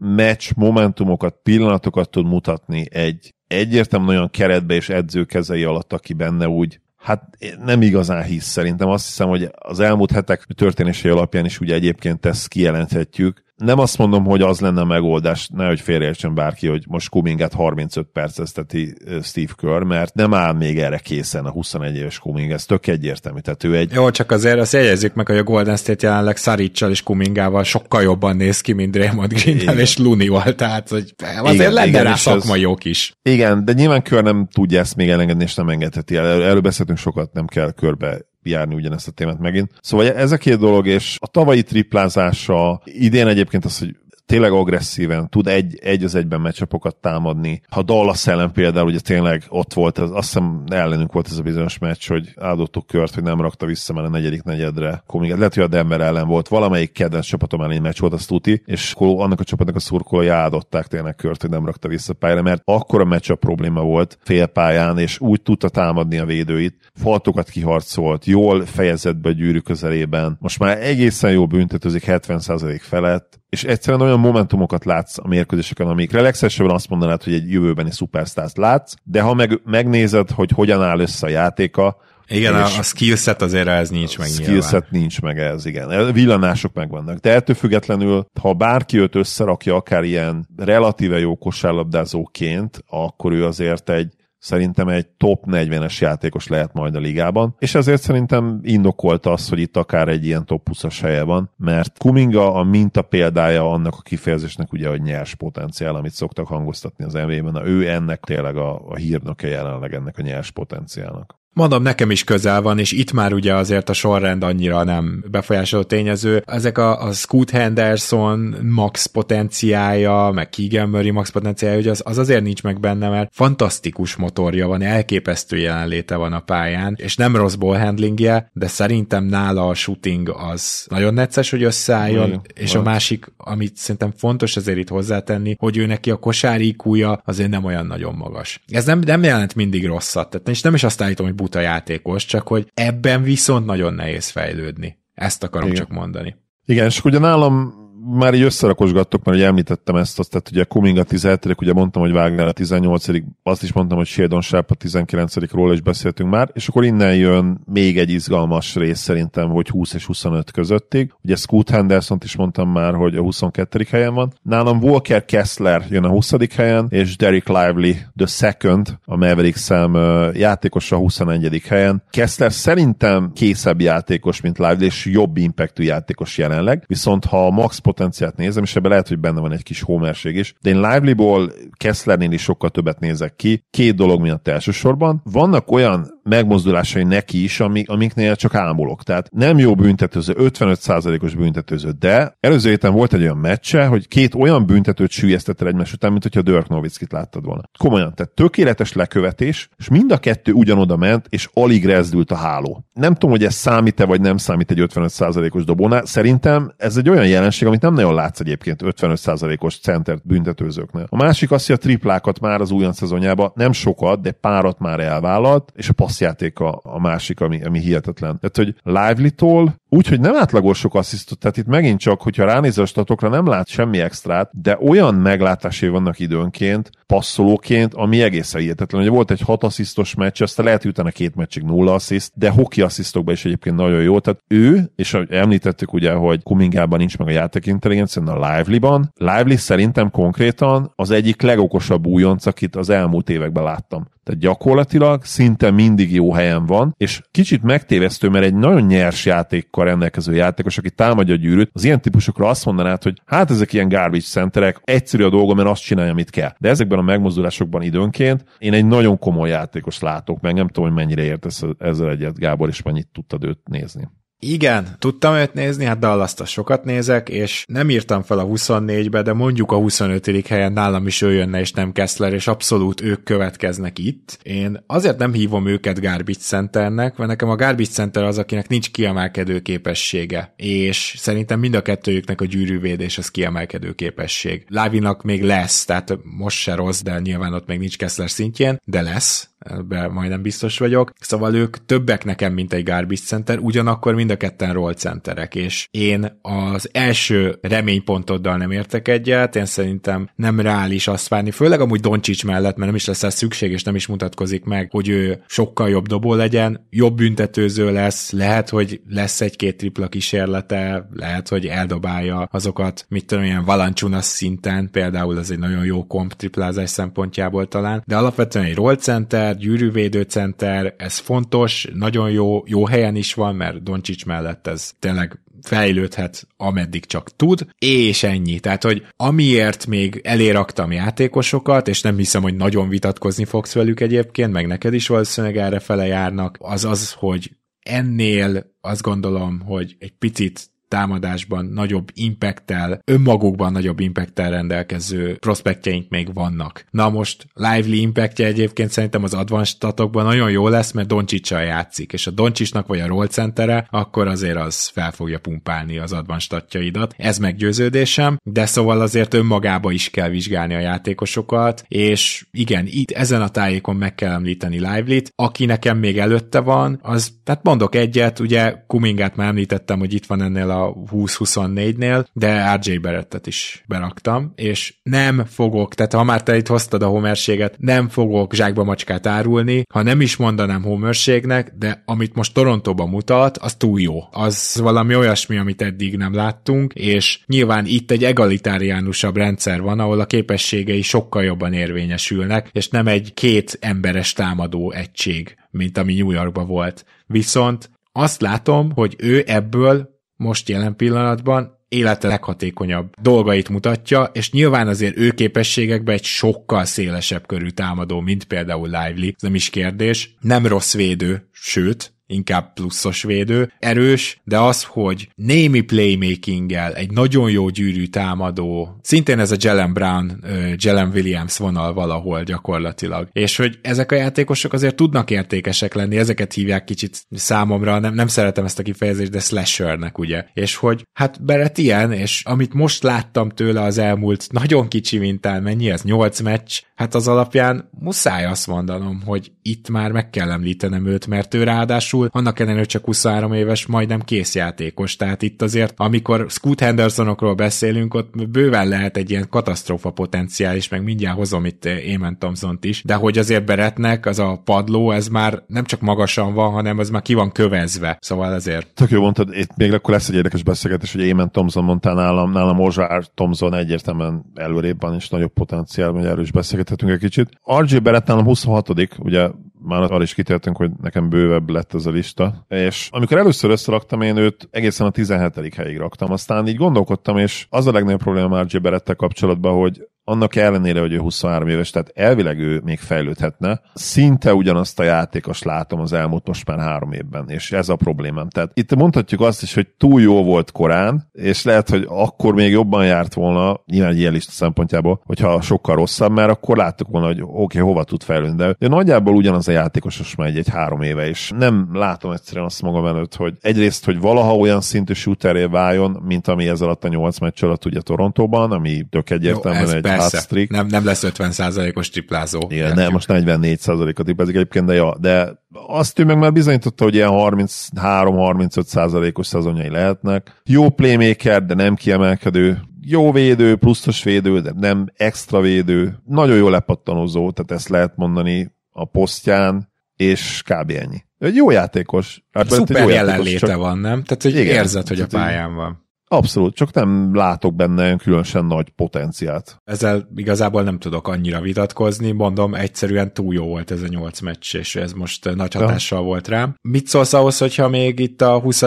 meccs momentumokat, pillanatokat tud mutatni egy egyértelműen olyan keretbe és edzőkezei alatt, aki benne úgy Hát nem igazán hisz szerintem. Azt hiszem, hogy az elmúlt hetek történései alapján is ugye egyébként ezt kijelenthetjük. Nem azt mondom, hogy az lenne a megoldás, nehogy félreértsen bárki, hogy most Kuminget 35 percezteti Steve Kerr, mert nem áll még erre készen a 21 éves Kuming, ez tök egyértelmű. Tehát ő egy... Jó, csak azért azt jegyezzük meg, hogy a Golden State jelenleg Szaricsal és Kumingával sokkal jobban néz ki, mint Raymond green és Lunival, tehát hogy azért igen, lenne igen, rá szakmai jók is. Igen, de nyilván Kör nem tudja ezt még elengedni, és nem engedheti el. Erről beszéltünk sokat, nem kell körbe járni ugyanezt a témát megint. Szóval ez a két dolog, és a tavalyi triplázása, idén egyébként az, hogy tényleg agresszíven, tud egy, egy az egyben meccsapokat támadni. Ha Dallas ellen például ugye tényleg ott volt, az, azt hiszem ellenünk volt ez a bizonyos meccs, hogy áldottuk kört, hogy nem rakta vissza már a negyedik negyedre. Komik, lehet, hogy a Denver ellen volt, valamelyik kedvenc csapatom ellen meccs volt, az tuti, és annak a csapatnak a szurkolói áldották tényleg kört, hogy nem rakta vissza pályára, mert akkor a meccs a probléma volt félpályán, és úgy tudta támadni a védőit, faltokat kiharcolt, jól fejezett be a gyűrű közelében. Most már egészen jó büntetőzik 70% felett, és egyszerűen olyan momentumokat látsz a mérkőzéseken, amikre legszesebben azt mondanád, hogy egy jövőbeni szupersztárt látsz, de ha meg, megnézed, hogy hogyan áll össze a játéka, igen, a, a skillset azért ez nincs meg Skillset nincs meg ez, igen. Villanások megvannak. De ettől függetlenül, ha bárki őt összerakja akár ilyen relatíve jó kosárlabdázóként, akkor ő azért egy Szerintem egy top 40-es játékos lehet majd a ligában, és ezért szerintem indokolt az, hogy itt akár egy ilyen top 20-as helye van, mert Kuminga a minta példája annak a kifejezésnek ugye, hogy nyers potenciál, amit szoktak hangoztatni az NBA-ben, ő ennek tényleg a, a hírnöke jelenleg ennek a nyers potenciálnak. Mondom, nekem is közel van, és itt már ugye azért a sorrend annyira nem befolyásoló tényező. Ezek a, a Scoot Henderson max potenciája, meg Keegan Murray max potenciája, hogy az, az azért nincs meg benne, mert fantasztikus motorja van, elképesztő jelenléte van a pályán, és nem rossz ball handlingje, de szerintem nála a shooting az nagyon necces, hogy összeálljon, mm, és van. a másik, amit szerintem fontos azért itt hozzátenni, hogy ő neki a kosári azért nem olyan nagyon magas. Ez nem, nem jelent mindig rosszat, tehát és nem is azt állítom, hogy buta játékos, csak hogy ebben viszont nagyon nehéz fejlődni. Ezt akarom Igen. csak mondani. Igen, és ugye nálam már így összerakosgattok, mert ugye említettem ezt, azt, tehát ugye Kuming a 17 ugye mondtam, hogy Wagner a 18 azt is mondtam, hogy Shadon Sharp a 19 ról is beszéltünk már, és akkor innen jön még egy izgalmas rész szerintem, hogy 20 és 25 közöttig. Ugye Scoot henderson is mondtam már, hogy a 22. helyen van. Nálam Walker Kessler jön a 20. helyen, és Derek Lively the second, a Maverick szem játékos a 21. helyen. Kessler szerintem készebb játékos, mint Lively, és jobb impactű játékos jelenleg, viszont ha a max potenciált nézem, és ebben lehet, hogy benne van egy kis homerség is. De én Lively-ból Kesslernél is sokkal többet nézek ki. Két dolog miatt elsősorban. Vannak olyan megmozdulásai neki is, amik, amiknél csak ámulok. Tehát nem jó büntetőző, 55%-os büntetőző, de előző héten volt egy olyan meccse, hogy két olyan büntetőt sűjesztette egymás után, mint hogyha Dirk Nowitzkit láttad volna. Komolyan, tehát tökéletes lekövetés, és mind a kettő ugyanoda ment, és alig rezdült a háló. Nem tudom, hogy ez számít-e, vagy nem számít egy 55%-os dobónál. Szerintem ez egy olyan jelenség, amit nem nagyon látsz egyébként 55%-os centert büntetőzőknél. A másik az, hogy a triplákat már az újon szezonjában nem sokat, de párat már elvállalt, és a passzjáték a, a másik, ami, ami hihetetlen. Tehát, hogy Lively-tól úgy, hogy nem átlagos sok asszisztot, tehát itt megint csak, hogyha ránézel a statokra, nem lát semmi extrát, de olyan meglátásé vannak időnként, passzolóként, ami egészen hihetetlen. Ugye volt egy hat asszisztos meccs, aztán lehet, hogy utána két meccsig nulla assziszt, de hoki asszisztokban is egyébként nagyon jó. Tehát ő, és említettük ugye, hogy Kumingában nincs meg a játék intelligencia, a Lively-ban. Lively szerintem konkrétan az egyik legokosabb újonc, akit az elmúlt években láttam. Tehát gyakorlatilag szinte mindig jó helyen van, és kicsit megtévesztő, mert egy nagyon nyers játékkal rendelkező játékos, aki támadja a gyűrűt, az ilyen típusokra azt mondanád, hogy hát ezek ilyen garbage centerek, egyszerű a dolgom, mert azt csinálja, amit kell. De ezekben a megmozdulásokban időnként én egy nagyon komoly játékos látok, meg nem tudom, hogy mennyire értesz ezzel egyet, Gábor, és mennyit tudtad őt nézni. Igen, tudtam őt nézni, hát dallas sokat nézek, és nem írtam fel a 24-be, de mondjuk a 25. helyen nálam is ő jönne, és nem Kessler, és abszolút ők következnek itt. Én azért nem hívom őket garbage centernek, mert nekem a garbage center az, akinek nincs kiemelkedő képessége, és szerintem mind a kettőjüknek a gyűrűvédés az kiemelkedő képesség. Lávinak még lesz, tehát most se rossz, de nyilván ott még nincs Kessler szintjén, de lesz, ebben majdnem biztos vagyok. Szóval ők többek nekem, mint egy garbage center, ugyanakkor mind a ketten roll centerek, és én az első reménypontoddal nem értek egyet, én szerintem nem reális azt várni, főleg amúgy Doncsics mellett, mert nem is lesz ez szükség, és nem is mutatkozik meg, hogy ő sokkal jobb dobó legyen, jobb büntetőző lesz, lehet, hogy lesz egy-két tripla kísérlete, lehet, hogy eldobálja azokat, mit tudom, ilyen Valanciunas szinten, például ez egy nagyon jó komp triplázás szempontjából talán, de alapvetően egy roll center, gyűrűvédő center, ez fontos, nagyon jó, jó helyen is van, mert Doncsics mellett ez tényleg fejlődhet, ameddig csak tud, és ennyi. Tehát, hogy amiért még eléraktam játékosokat, és nem hiszem, hogy nagyon vitatkozni fogsz velük egyébként, meg neked is valószínűleg erre fele járnak, az az, hogy ennél azt gondolom, hogy egy picit támadásban nagyobb impacttel, önmagukban nagyobb impacttel rendelkező prospektjeink még vannak. Na most lively impactje egyébként szerintem az advanced statokban nagyon jó lesz, mert Doncsicsal játszik, és a Doncsisnak vagy a roll centere, akkor azért az fel fogja pumpálni az advanced statjaidat. Ez meggyőződésem, de szóval azért önmagába is kell vizsgálni a játékosokat, és igen, itt ezen a tájékon meg kell említeni Lively-t, aki nekem még előtte van, az, tehát mondok egyet, ugye Kumingát már említettem, hogy itt van ennél a 20-24-nél, de RJ Berettet is beraktam, és nem fogok, tehát ha már te itt hoztad a homerséget, nem fogok zsákba macskát árulni, ha nem is mondanám homerségnek, de amit most Torontóban mutat, az túl jó. Az valami olyasmi, amit eddig nem láttunk, és nyilván itt egy egalitáriánusabb rendszer van, ahol a képességei sokkal jobban érvényesülnek, és nem egy két emberes támadó egység, mint ami New Yorkban volt. Viszont azt látom, hogy ő ebből most jelen pillanatban élete leghatékonyabb dolgait mutatja, és nyilván azért ő képességekben egy sokkal szélesebb körű támadó, mint például Lively, ez nem is kérdés. Nem rossz védő, sőt, inkább pluszos védő, erős, de az, hogy némi playmakinggel egy nagyon jó gyűrű támadó, szintén ez a Jalen Brown, Jalen Williams vonal valahol gyakorlatilag, és hogy ezek a játékosok azért tudnak értékesek lenni, ezeket hívják kicsit számomra, nem, nem szeretem ezt a kifejezést, de slashernek ugye, és hogy hát Beret ilyen, és amit most láttam tőle az elmúlt nagyon kicsi mintán, mennyi ez, 8 meccs, hát az alapján muszáj azt mondanom, hogy itt már meg kell említenem őt, mert ő ráadásul annak ellenére csak 23 éves, majdnem kész játékos, tehát itt azért, amikor Scoot Hendersonokról beszélünk, ott bőven lehet egy ilyen katasztrófa potenciál is, meg mindjárt hozom itt Eamon thompson is, de hogy azért beretnek, az a padló, ez már nem csak magasan van, hanem az már ki van kövezve, szóval ezért. Tök jó mondtad, itt még akkor lesz egy érdekes beszélgetés, hogy Eamon Thompson mondtál nálam, nálam Ozsár Thompson egyértelműen előrébb van, és nagyobb potenciál, hogy erről is beszélgethetünk egy kicsit. RJ Barrett nálam 26 ugye már arra is kitértünk, hogy nekem bővebb lett ez a lista, és amikor először összeraktam, én őt egészen a 17. helyig raktam, aztán így gondolkodtam, és az a legnagyobb probléma RJ Berettel kapcsolatban, hogy annak ellenére, hogy ő 23 éves, tehát elvileg ő még fejlődhetne. Szinte ugyanazt a játékos látom az elmúlt most már három évben, és ez a problémám. Tehát itt mondhatjuk azt is, hogy túl jó volt korán, és lehet, hogy akkor még jobban járt volna, nyilván egy ilyen lista szempontjából, hogyha sokkal rosszabb, mert akkor láttuk volna, hogy oké, okay, hova tud fejlődni. De, de nagyjából ugyanaz a játékos most már egy, egy három éve, és nem látom egyszerűen azt magam előtt, hogy egyrészt, hogy valaha olyan szintű shooteré váljon, mint ami ez alatt a nyolc meccs alatt ugye Torontóban, ami tök egyértelműen Jó, egy Persze, nem, nem lesz 50%-os triplázó. Igen, nem, most 44%-ot triplázik egyébként, de ja, de azt ő meg már bizonyította, hogy ilyen 33-35%-os szezonjai lehetnek. Jó playmaker, de nem kiemelkedő. Jó védő, pluszos védő, de nem extra védő. Nagyon jó lepattanozó, tehát ezt lehet mondani a posztján, és kb. ennyi. Egy jó játékos. Hát, Szuper jó jelenléte csak... van, nem? Tehát, hogy igen, érzed, hogy a pályán van. Abszolút, csak nem látok benne különösen nagy potenciált. Ezzel igazából nem tudok annyira vitatkozni, mondom, egyszerűen túl jó volt ez a nyolc meccs, és ez most nagy hatással ja. volt rám. Mit szólsz ahhoz, hogyha még itt a 20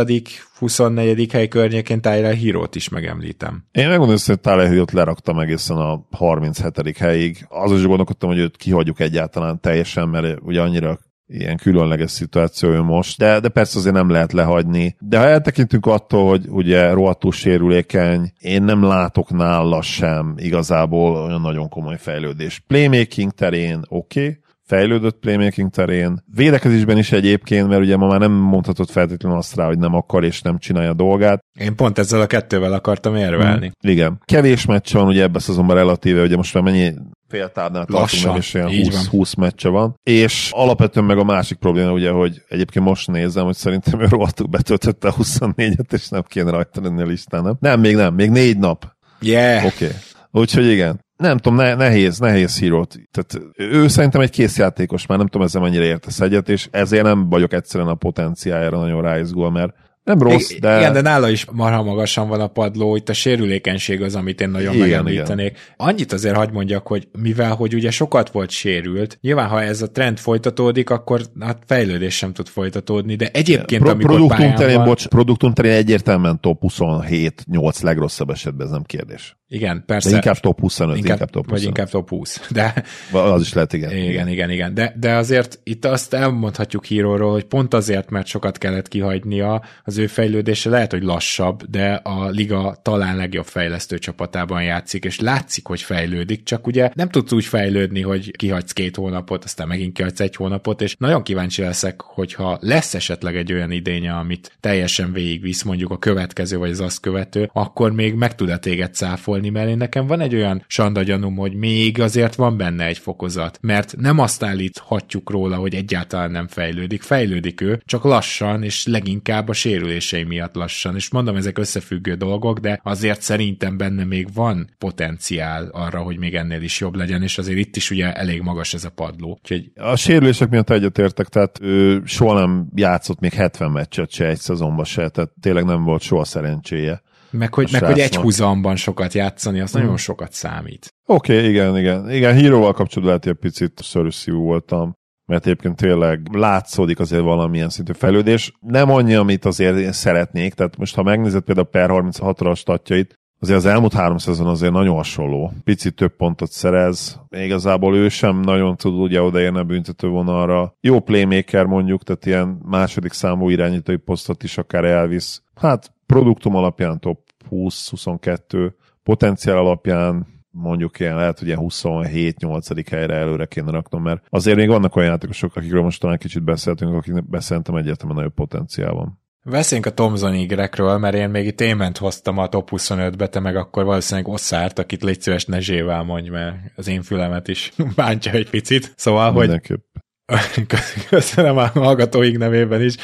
24. hely környékén Tyler hero is megemlítem. Én megmondom, hogy Tyler hero leraktam egészen a 37. helyig. Azon is gondolkodtam, hogy őt kihagyjuk egyáltalán teljesen, mert ugye annyira ilyen különleges szituáció most, de, de persze azért nem lehet lehagyni. De ha eltekintünk attól, hogy ugye rohadtul sérülékeny, én nem látok nála sem igazából olyan nagyon komoly fejlődés. Playmaking terén oké, okay, fejlődött playmaking terén, védekezésben is egyébként, mert ugye ma már nem mondhatod feltétlenül azt rá, hogy nem akar és nem csinálja a dolgát. Én pont ezzel a kettővel akartam érvelni. Mm, igen. Kevés meccs van ugye ebben a szezonban relatíve, ugye most már mennyi féltávnál Lassan, tartunk, nem is ilyen így 20, van. 20 meccse van. És alapvetően meg a másik probléma ugye, hogy egyébként most nézem, hogy szerintem ő rohadtul betöltötte a 24-et, és nem kéne rajta lenni a listán, nem? Nem, még nem, még négy nap. Yeah. Oké. Okay. Úgyhogy igen. Nem tudom, ne, nehéz, nehéz hírót. Tehát ő szerintem egy kész játékos, már nem tudom ezzel mennyire értesz egyet, és ezért nem vagyok egyszerűen a potenciájára nagyon ráizgul, mert nem rossz, I- de... Igen, de nála is marha magasan van a padló, itt a sérülékenység az, amit én nagyon Igen, megemlítenék. Annyit azért hagyd mondjak, hogy mivel, hogy ugye sokat volt sérült, nyilván ha ez a trend folytatódik, akkor hát fejlődés sem tud folytatódni, de egyébként, Pro- amikor produktum pályán terén, van, bocs, produktum terén egyértelműen top 27-8 legrosszabb esetben, ez nem kérdés. igen, persze. De inkább top 25, inkább, inkább top 25. Vagy inkább top 20. De Az is lehet, igen. Igen, igen, igen. De, de azért itt azt elmondhatjuk híróról, hogy pont azért, mert sokat kellett kihagynia, az ő fejlődése lehet, hogy lassabb, de a liga talán legjobb fejlesztő csapatában játszik, és látszik, hogy fejlődik, csak ugye nem tudsz úgy fejlődni, hogy kihagysz két hónapot, aztán megint kihagysz egy hónapot, és nagyon kíváncsi leszek, hogyha lesz esetleg egy olyan idénye, amit teljesen végigvisz, mondjuk a következő, vagy az azt követő, akkor még meg tud-e téged cáfolni, mert én nekem van egy olyan sanda gyanúm, hogy még azért van benne egy fokozat, mert nem azt állíthatjuk róla, hogy egyáltalán nem fejlődik, fejlődik ő, csak lassan, és leginkább a sérülései miatt lassan, és mondom, ezek összefüggő dolgok, de azért szerintem benne még van potenciál arra, hogy még ennél is jobb legyen, és azért itt is ugye elég magas ez a padló. Úgyhogy A sérülések miatt egyetértek, tehát ő soha nem játszott még 70 meccset se egy szezonban se, tehát tényleg nem volt soha szerencséje. meg hogy, meg, hogy egy húzamban sokat játszani, az nagyon sokat számít. Oké, okay, igen, igen. Igen, híróval kapcsolatban lehet, hogy egy picit szörösszívú voltam, mert egyébként tényleg látszódik azért valamilyen szintű fejlődés. Nem annyi, amit azért én szeretnék, tehát most ha megnézed például per 36-ra a statjait, azért az elmúlt három szezon azért nagyon hasonló. Picit több pontot szerez, igazából ő sem nagyon tud ugye odaérni a büntető vonalra. Jó playmaker mondjuk, tehát ilyen második számú irányítói posztot is akár elvisz. Hát produktum alapján top 20-22, potenciál alapján mondjuk ilyen, lehet, hogy ilyen 27-8. helyre előre kéne raknom, mert azért még vannak olyan játékosok, akikről most talán kicsit beszéltünk, akiknek beszéltem egyértelműen nagyobb potenciál van. Beszéljünk a Thomson igrekről, mert én még itt Ément hoztam a top 25-be, te meg akkor valószínűleg Osszárt, akit légy szíves Nezsével mondj, mert az én fülemet is bántja egy picit. Szóval, hogy Mindenképp. köszönöm a hallgatóink nevében is,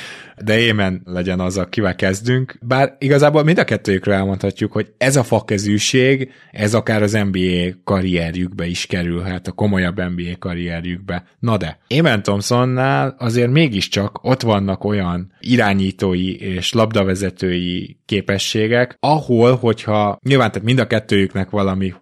de Émen legyen az, akivel kezdünk. Bár igazából mind a kettőjükről elmondhatjuk, hogy ez a fakezűség, ez akár az NBA karrierjükbe is kerülhet, a komolyabb NBA karrierjükbe. Na de, Émen Thompsonnál azért mégiscsak ott vannak olyan irányítói és labdavezetői képességek, ahol, hogyha nyilván tehát mind a kettőjüknek valami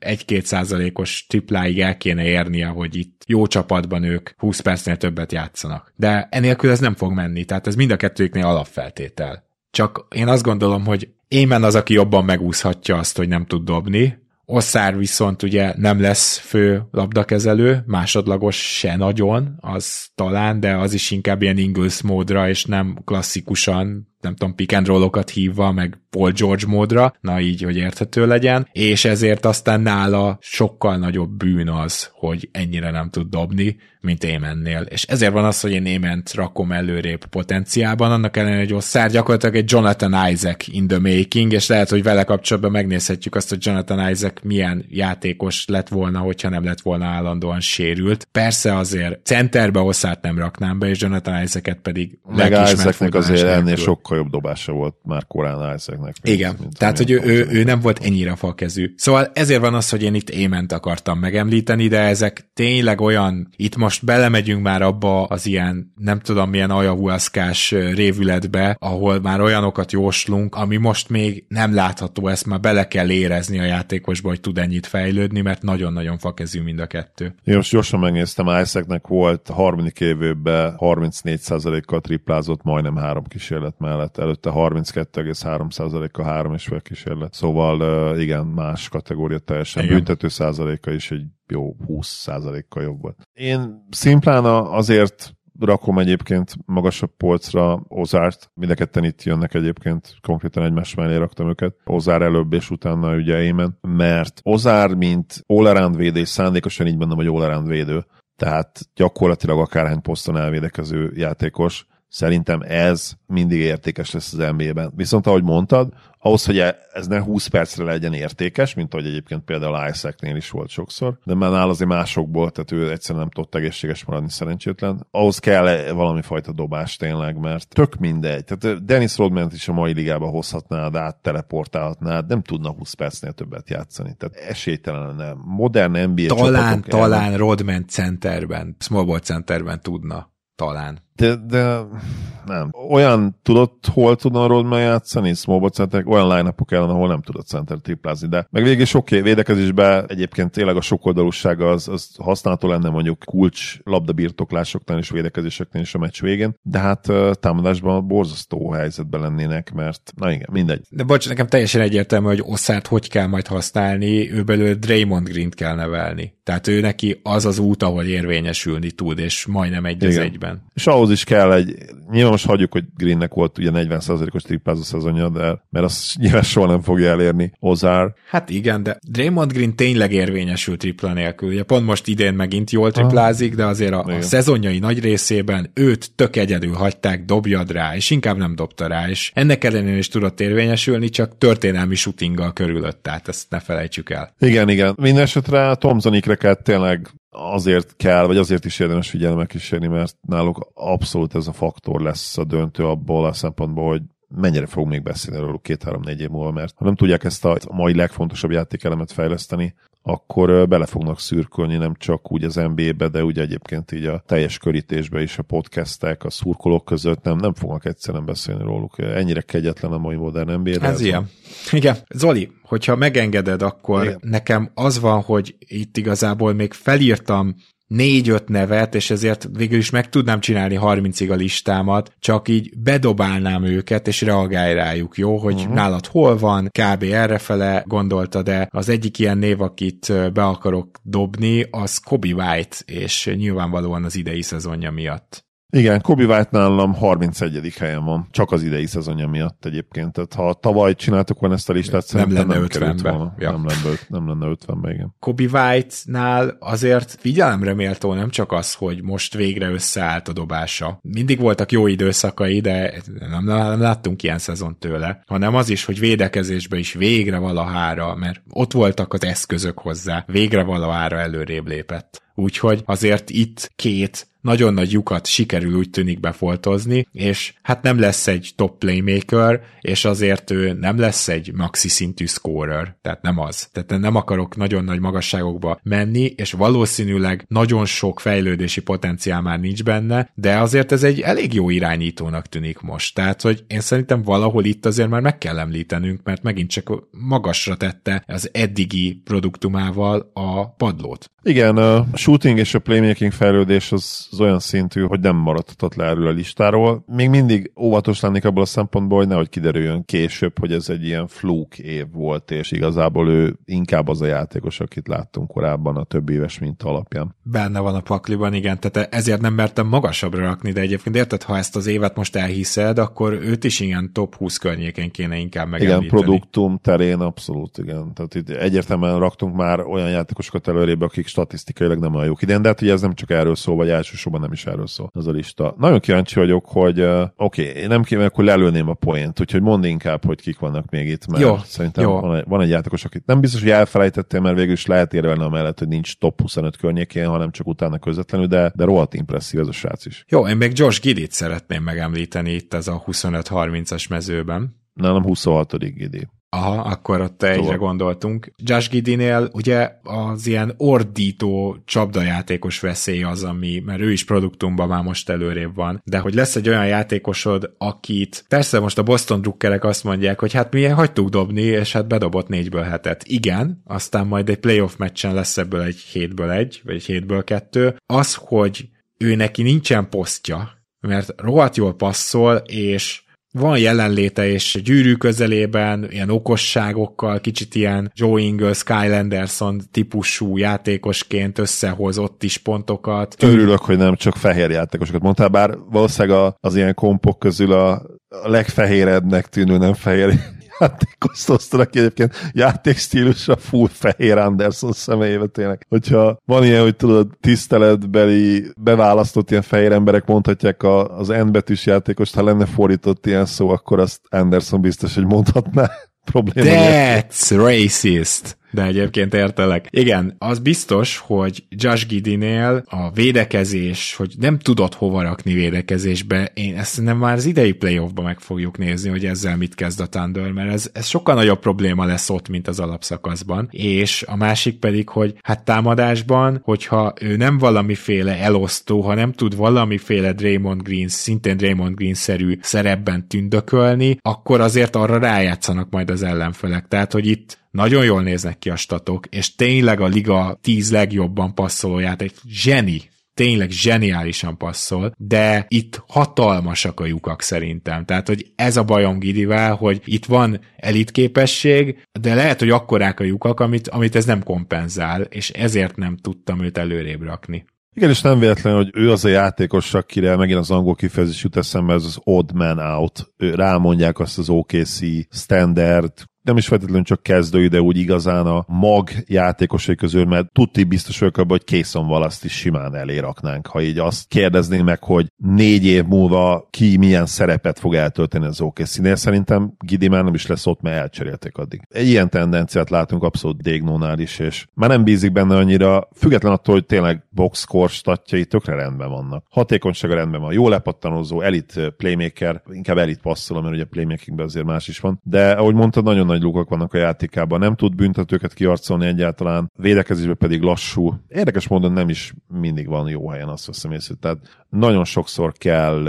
31-2 százalékos tripláig el kéne érnie, hogy itt jó csapatban ők 20 percnél többet játszanak. De enélkül ez nem fog menni, tehát ez mind a kettőjüknél alapfeltétel. Csak én azt gondolom, hogy Émen az, aki jobban megúszhatja azt, hogy nem tud dobni, Osszár viszont ugye nem lesz fő labdakezelő, másodlagos se nagyon, az talán, de az is inkább ilyen Ingles módra, és nem klasszikusan, nem tudom, pick and roll-okat hívva, meg Paul George módra, na így, hogy érthető legyen, és ezért aztán nála sokkal nagyobb bűn az, hogy ennyire nem tud dobni, mint Émennél. És ezért van az, hogy én Ément rakom előrébb potenciálban, annak ellenére, hogy Osszár gyakorlatilag egy Jonathan Isaac in the making, és lehet, hogy vele kapcsolatban megnézhetjük azt, hogy Jonathan Isaac milyen játékos lett volna, hogyha nem lett volna állandóan sérült. Persze azért centerbe Osszárt nem raknám be, és Jonathan Isaac-et pedig Meg Isaacnek azért ennél nélkül. Sokkal jobb dobása volt már korán Isaacnek. Igen, mint tehát hogy ő, ő, ő nem volt ennyire falkezű. Szóval ezért van az, hogy én itt Ément akartam megemlíteni, de ezek tényleg olyan, itt most belemegyünk már abba az ilyen, nem tudom milyen ajahuaszkás révületbe, ahol már olyanokat jóslunk, ami most még nem látható, ezt már bele kell érezni a játékosba, hogy tud ennyit fejlődni, mert nagyon-nagyon falkezű mind a kettő. Én most gyorsan megnéztem, Isaacnek volt a harmadik évben 34%-kal triplázott majdnem három kísérlet mellett, előtte 32,3%-kal három és fél kísérlet. Szóval igen, más kategória teljesen. Igen. Büntető százaléka is egy jó 20%-kal jobb volt. Én szimplán azért rakom egyébként magasabb polcra Ozárt, mind a ketten itt jönnek egyébként, konkrétan egymás mellé raktam őket. Ozár előbb és utána ugye Émen, mert Ozár, mint all védő, és szándékosan így mondom, hogy all védő, tehát gyakorlatilag akárhány poszton elvédekező játékos, Szerintem ez mindig értékes lesz az NBA-ben. Viszont ahogy mondtad, ahhoz, hogy e- ez ne 20 percre legyen értékes, mint ahogy egyébként például Isaac-nél is volt sokszor, de már nála azért másokból, tehát ő egyszerűen nem tudott egészséges maradni szerencsétlen. Ahhoz kell valami fajta dobás tényleg, mert tök mindegy. Tehát Dennis Rodman is a mai ligába hozhatnád át, teleportálhatnád, nem tudna 20 percnél többet játszani. Tehát esélytelen lenne. Modern NBA Talán, talán el... Rodman centerben, small ball centerben tudna. Talán. De, de nem. Olyan tudott, hol tudna Rodman játszani, small centerek, olyan line ellen, ahol nem tudott center triplázni, de meg végig sok védekezésben egyébként tényleg a sokoldalúsága az, az használható lenne mondjuk kulcs labdabirtoklásoknál és védekezéseknél is a meccs végén, de hát támadásban borzasztó helyzetben lennének, mert na igen, mindegy. De bocs, nekem teljesen egyértelmű, hogy Osszát hogy kell majd használni, ő belőle Draymond Green-t kell nevelni. Tehát ő neki az az út, ahol érvényesülni tud, és majdnem egy az egyben. És ahhoz is kell egy, nyilván most hagyjuk, hogy Greennek volt ugye 40%-os triplázó szezonja, de mert azt nyilván soha nem fogja elérni Ozár. Hát igen, de Draymond Green tényleg érvényesül tripla nélkül. Ugye pont most idén megint jól triplázik, de azért a, a szezonjai nagy részében őt tök egyedül hagyták, dobjad rá, és inkább nem dobta rá, és ennek ellenére is tudott érvényesülni, csak történelmi shootinggal körülött, tehát ezt ne felejtsük el. Igen, igen. Mindenesetre Thompson ikreket tényleg azért kell, vagy azért is érdemes figyelemmel kísérni, mert náluk abszolút ez a faktor lesz a döntő abból a szempontból, hogy mennyire fogunk még beszélni róluk két-három-négy év múlva, mert ha nem tudják ezt a mai legfontosabb játékelemet fejleszteni, akkor bele fognak szürkölni nem csak úgy az NBA-be, de úgy egyébként így a teljes körítésbe is a podcastek, a szurkolók között nem, nem fognak egyszerűen beszélni róluk. Ennyire kegyetlen a mai modern NBA. Ez, ez ilyen. Van. Igen. Zoli, hogyha megengeded, akkor Igen. nekem az van, hogy itt igazából még felírtam négy-öt nevet, és ezért végül is meg tudnám csinálni 30-ig a listámat, csak így bedobálnám őket, és reagálj rájuk, jó? Hogy uh-huh. nálad hol van, kb. errefele gondolta, de az egyik ilyen név, akit be akarok dobni, az Kobe White, és nyilvánvalóan az idei szezonja miatt. Igen, Kobe White nálam 31. helyen van, csak az idei szezonja miatt egyébként. Tehát ha tavaly csináltuk volna ezt a listát, nem lenne nem 50 Ja. Nem, lenne, nem lenne 50 igen. Kobe White-nál azért figyelemre méltó nem csak az, hogy most végre összeállt a dobása. Mindig voltak jó időszakai, de nem, nem láttunk ilyen szezon tőle, hanem az is, hogy védekezésbe is végre valahára, mert ott voltak az eszközök hozzá, végre valahára előrébb lépett. Úgyhogy azért itt két nagyon nagy lyukat sikerül úgy tűnik befoltozni, és hát nem lesz egy top playmaker, és azért ő nem lesz egy maxi szintű scorer, tehát nem az. Tehát nem akarok nagyon nagy magasságokba menni, és valószínűleg nagyon sok fejlődési potenciál már nincs benne, de azért ez egy elég jó irányítónak tűnik most. Tehát, hogy én szerintem valahol itt azért már meg kell említenünk, mert megint csak magasra tette az eddigi produktumával a padlót. Igen, a shooting és a playmaking fejlődés az, az olyan szintű, hogy nem maradhatott le erről a listáról. Még mindig óvatos lennék abból a szempontból, hogy nehogy kiderüljön később, hogy ez egy ilyen fluk év volt, és igazából ő inkább az a játékos, akit láttunk korábban a több éves minta alapján. Benne van a pakliban, igen, tehát ezért nem mertem magasabbra rakni, de egyébként érted, ha ezt az évet most elhiszed, akkor őt is ilyen top 20 környékén kéne inkább megemlíteni. Igen, produktum terén abszolút, igen. Tehát itt egyértelműen raktunk már olyan játékosokat előrébb, akik statisztikailag nem olyan jók idén, de hát ugye ez nem csak erről szól, vagy elsősorban nem is erről szól ez a lista. Nagyon kíváncsi vagyok, hogy uh, oké, okay, nem kíváncsi, akkor lelőném a poént, úgyhogy mondd inkább, hogy kik vannak még itt, mert jó, szerintem jó. Van, egy, van egy játékos, akit nem biztos, hogy elfelejtettél, mert végül is lehet érvelni amellett, hogy nincs top 25 környékén, hanem csak utána közvetlenül, de, de rohadt impresszív ez a srác is. Jó, én még Josh Gidit szeretném megemlíteni itt ez a 25-30-as mezőben. Nem, 26. Gidi. Aha, akkor ott egyre szóval. gondoltunk. Josh Gidinél ugye az ilyen ordító csapdajátékos veszély az, ami, mert ő is produktumban már most előrébb van, de hogy lesz egy olyan játékosod, akit persze most a Boston drukkerek azt mondják, hogy hát milyen hagytuk dobni, és hát bedobott négyből hetet. Igen, aztán majd egy playoff meccsen lesz ebből egy hétből egy, vagy egy hétből kettő. Az, hogy ő neki nincsen posztja, mert rohadt jól passzol, és van jelenléte és gyűrű közelében, ilyen okosságokkal, kicsit ilyen Joe Ingles, Kyle Anderson típusú játékosként összehoz ott is pontokat. Örülök, hogy nem csak fehér játékosokat mondtál, bár valószínűleg az ilyen kompok közül a, a legfehérednek tűnő nem fehér játékost osztanak ki egyébként játékstílusra full fehér Anderson személyébe tényleg. Hogyha van ilyen, hogy tudod, tiszteletbeli, beválasztott ilyen fehér emberek mondhatják a, az N betűs játékost, ha lenne fordított ilyen szó, akkor azt Anderson biztos, hogy mondhatná probléma. That's racist. De egyébként értelek. Igen, az biztos, hogy Josh Gidinél a védekezés, hogy nem tudod hova rakni védekezésbe, én ezt nem már az idei playoffba meg fogjuk nézni, hogy ezzel mit kezd a Thunder, mert ez, ez sokkal nagyobb probléma lesz ott, mint az alapszakaszban. És a másik pedig, hogy hát támadásban, hogyha ő nem valamiféle elosztó, ha nem tud valamiféle Draymond Green, szintén Draymond Green-szerű szerepben tündökölni, akkor azért arra rájátszanak majd az ellenfelek. Tehát, hogy itt nagyon jól néznek ki a statok, és tényleg a liga tíz legjobban passzolóját egy zseni, tényleg zseniálisan passzol, de itt hatalmasak a lyukak szerintem. Tehát, hogy ez a bajom Gidivel, hogy itt van elitképesség, de lehet, hogy akkorák a lyukak, amit, amit ez nem kompenzál, és ezért nem tudtam őt előrébb rakni. Igen, és nem véletlen, hogy ő az a játékos, akire megint az angol kifejezés jut eszembe, ez az odd man out. Ő, rámondják azt az OKC standard nem is feltétlenül csak kezdő, de úgy igazán a mag játékosai közül, mert tudti biztos vagyok abban, hogy Készon Valaszt is simán eléraknánk, ha így azt kérdeznénk meg, hogy négy év múlva ki milyen szerepet fog eltölteni az OK színél. Szerintem Gidi már nem is lesz ott, mert elcserélték addig. Egy ilyen tendenciát látunk abszolút Dégnónál is, és már nem bízik benne annyira, független attól, hogy tényleg boxscore statjai tökre rendben vannak. Hatékonysága rendben van, jó lepattanozó, elit playmaker, inkább elit passzolom, mert ugye playmakingben azért más is van, de ahogy mondtad, nagyon nagy lukak vannak a játékában, nem tud büntetőket kiarcolni egyáltalán, védekezésben pedig lassú. Érdekes módon nem is mindig van jó helyen, azt veszem észre. Tehát nagyon sokszor kell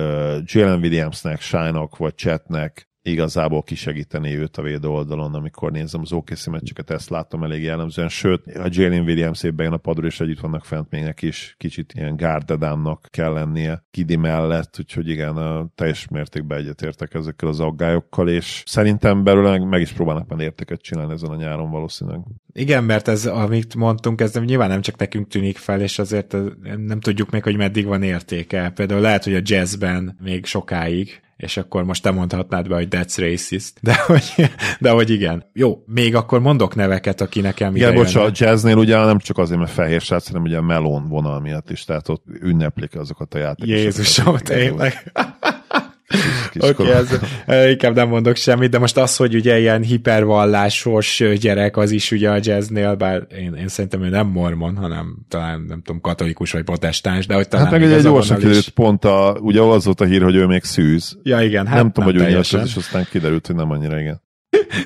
Jalen Williamsnek, Shine-ok vagy Chatnek igazából kisegíteni őt a védő oldalon, amikor nézem az OKC meccseket, ezt látom elég jellemzően, sőt, a Jalen Williams évben a padról, és együtt vannak fent még neki is kicsit ilyen gárdedámnak kell lennie Kidi mellett, úgyhogy igen, a teljes mértékben egyetértek ezekkel az aggályokkal, és szerintem belőle meg, meg is próbálnak már értéket csinálni ezen a nyáron valószínűleg. Igen, mert ez, amit mondtunk, ez nem, nyilván nem csak nekünk tűnik fel, és azért nem tudjuk még, hogy meddig van értéke. Például lehet, hogy a jazzben még sokáig és akkor most te mondhatnád be, hogy that's racist, de hogy, de hogy igen. Jó, még akkor mondok neveket, aki nekem Igen, bocsánat, a jazznél ugye nem csak azért, mert fehér srác, hanem ugye a melón vonal miatt is, tehát ott ünneplik azokat a játékosokat. Jézusom, tényleg. Oké, okay, ez, inkább nem mondok semmit, de most az, hogy ugye ilyen hipervallásos gyerek, az is ugye a jazznél, bár én, én szerintem ő nem mormon, hanem talán nem tudom, katolikus vagy protestáns, de hogy talán Hát meg egy gyorsan kiderült pont a, ugye az volt a hír, hogy ő még szűz. Ja igen, hát nem, nem tudom, hogy ő nyilatkozott, és aztán kiderült, hogy nem annyira, igen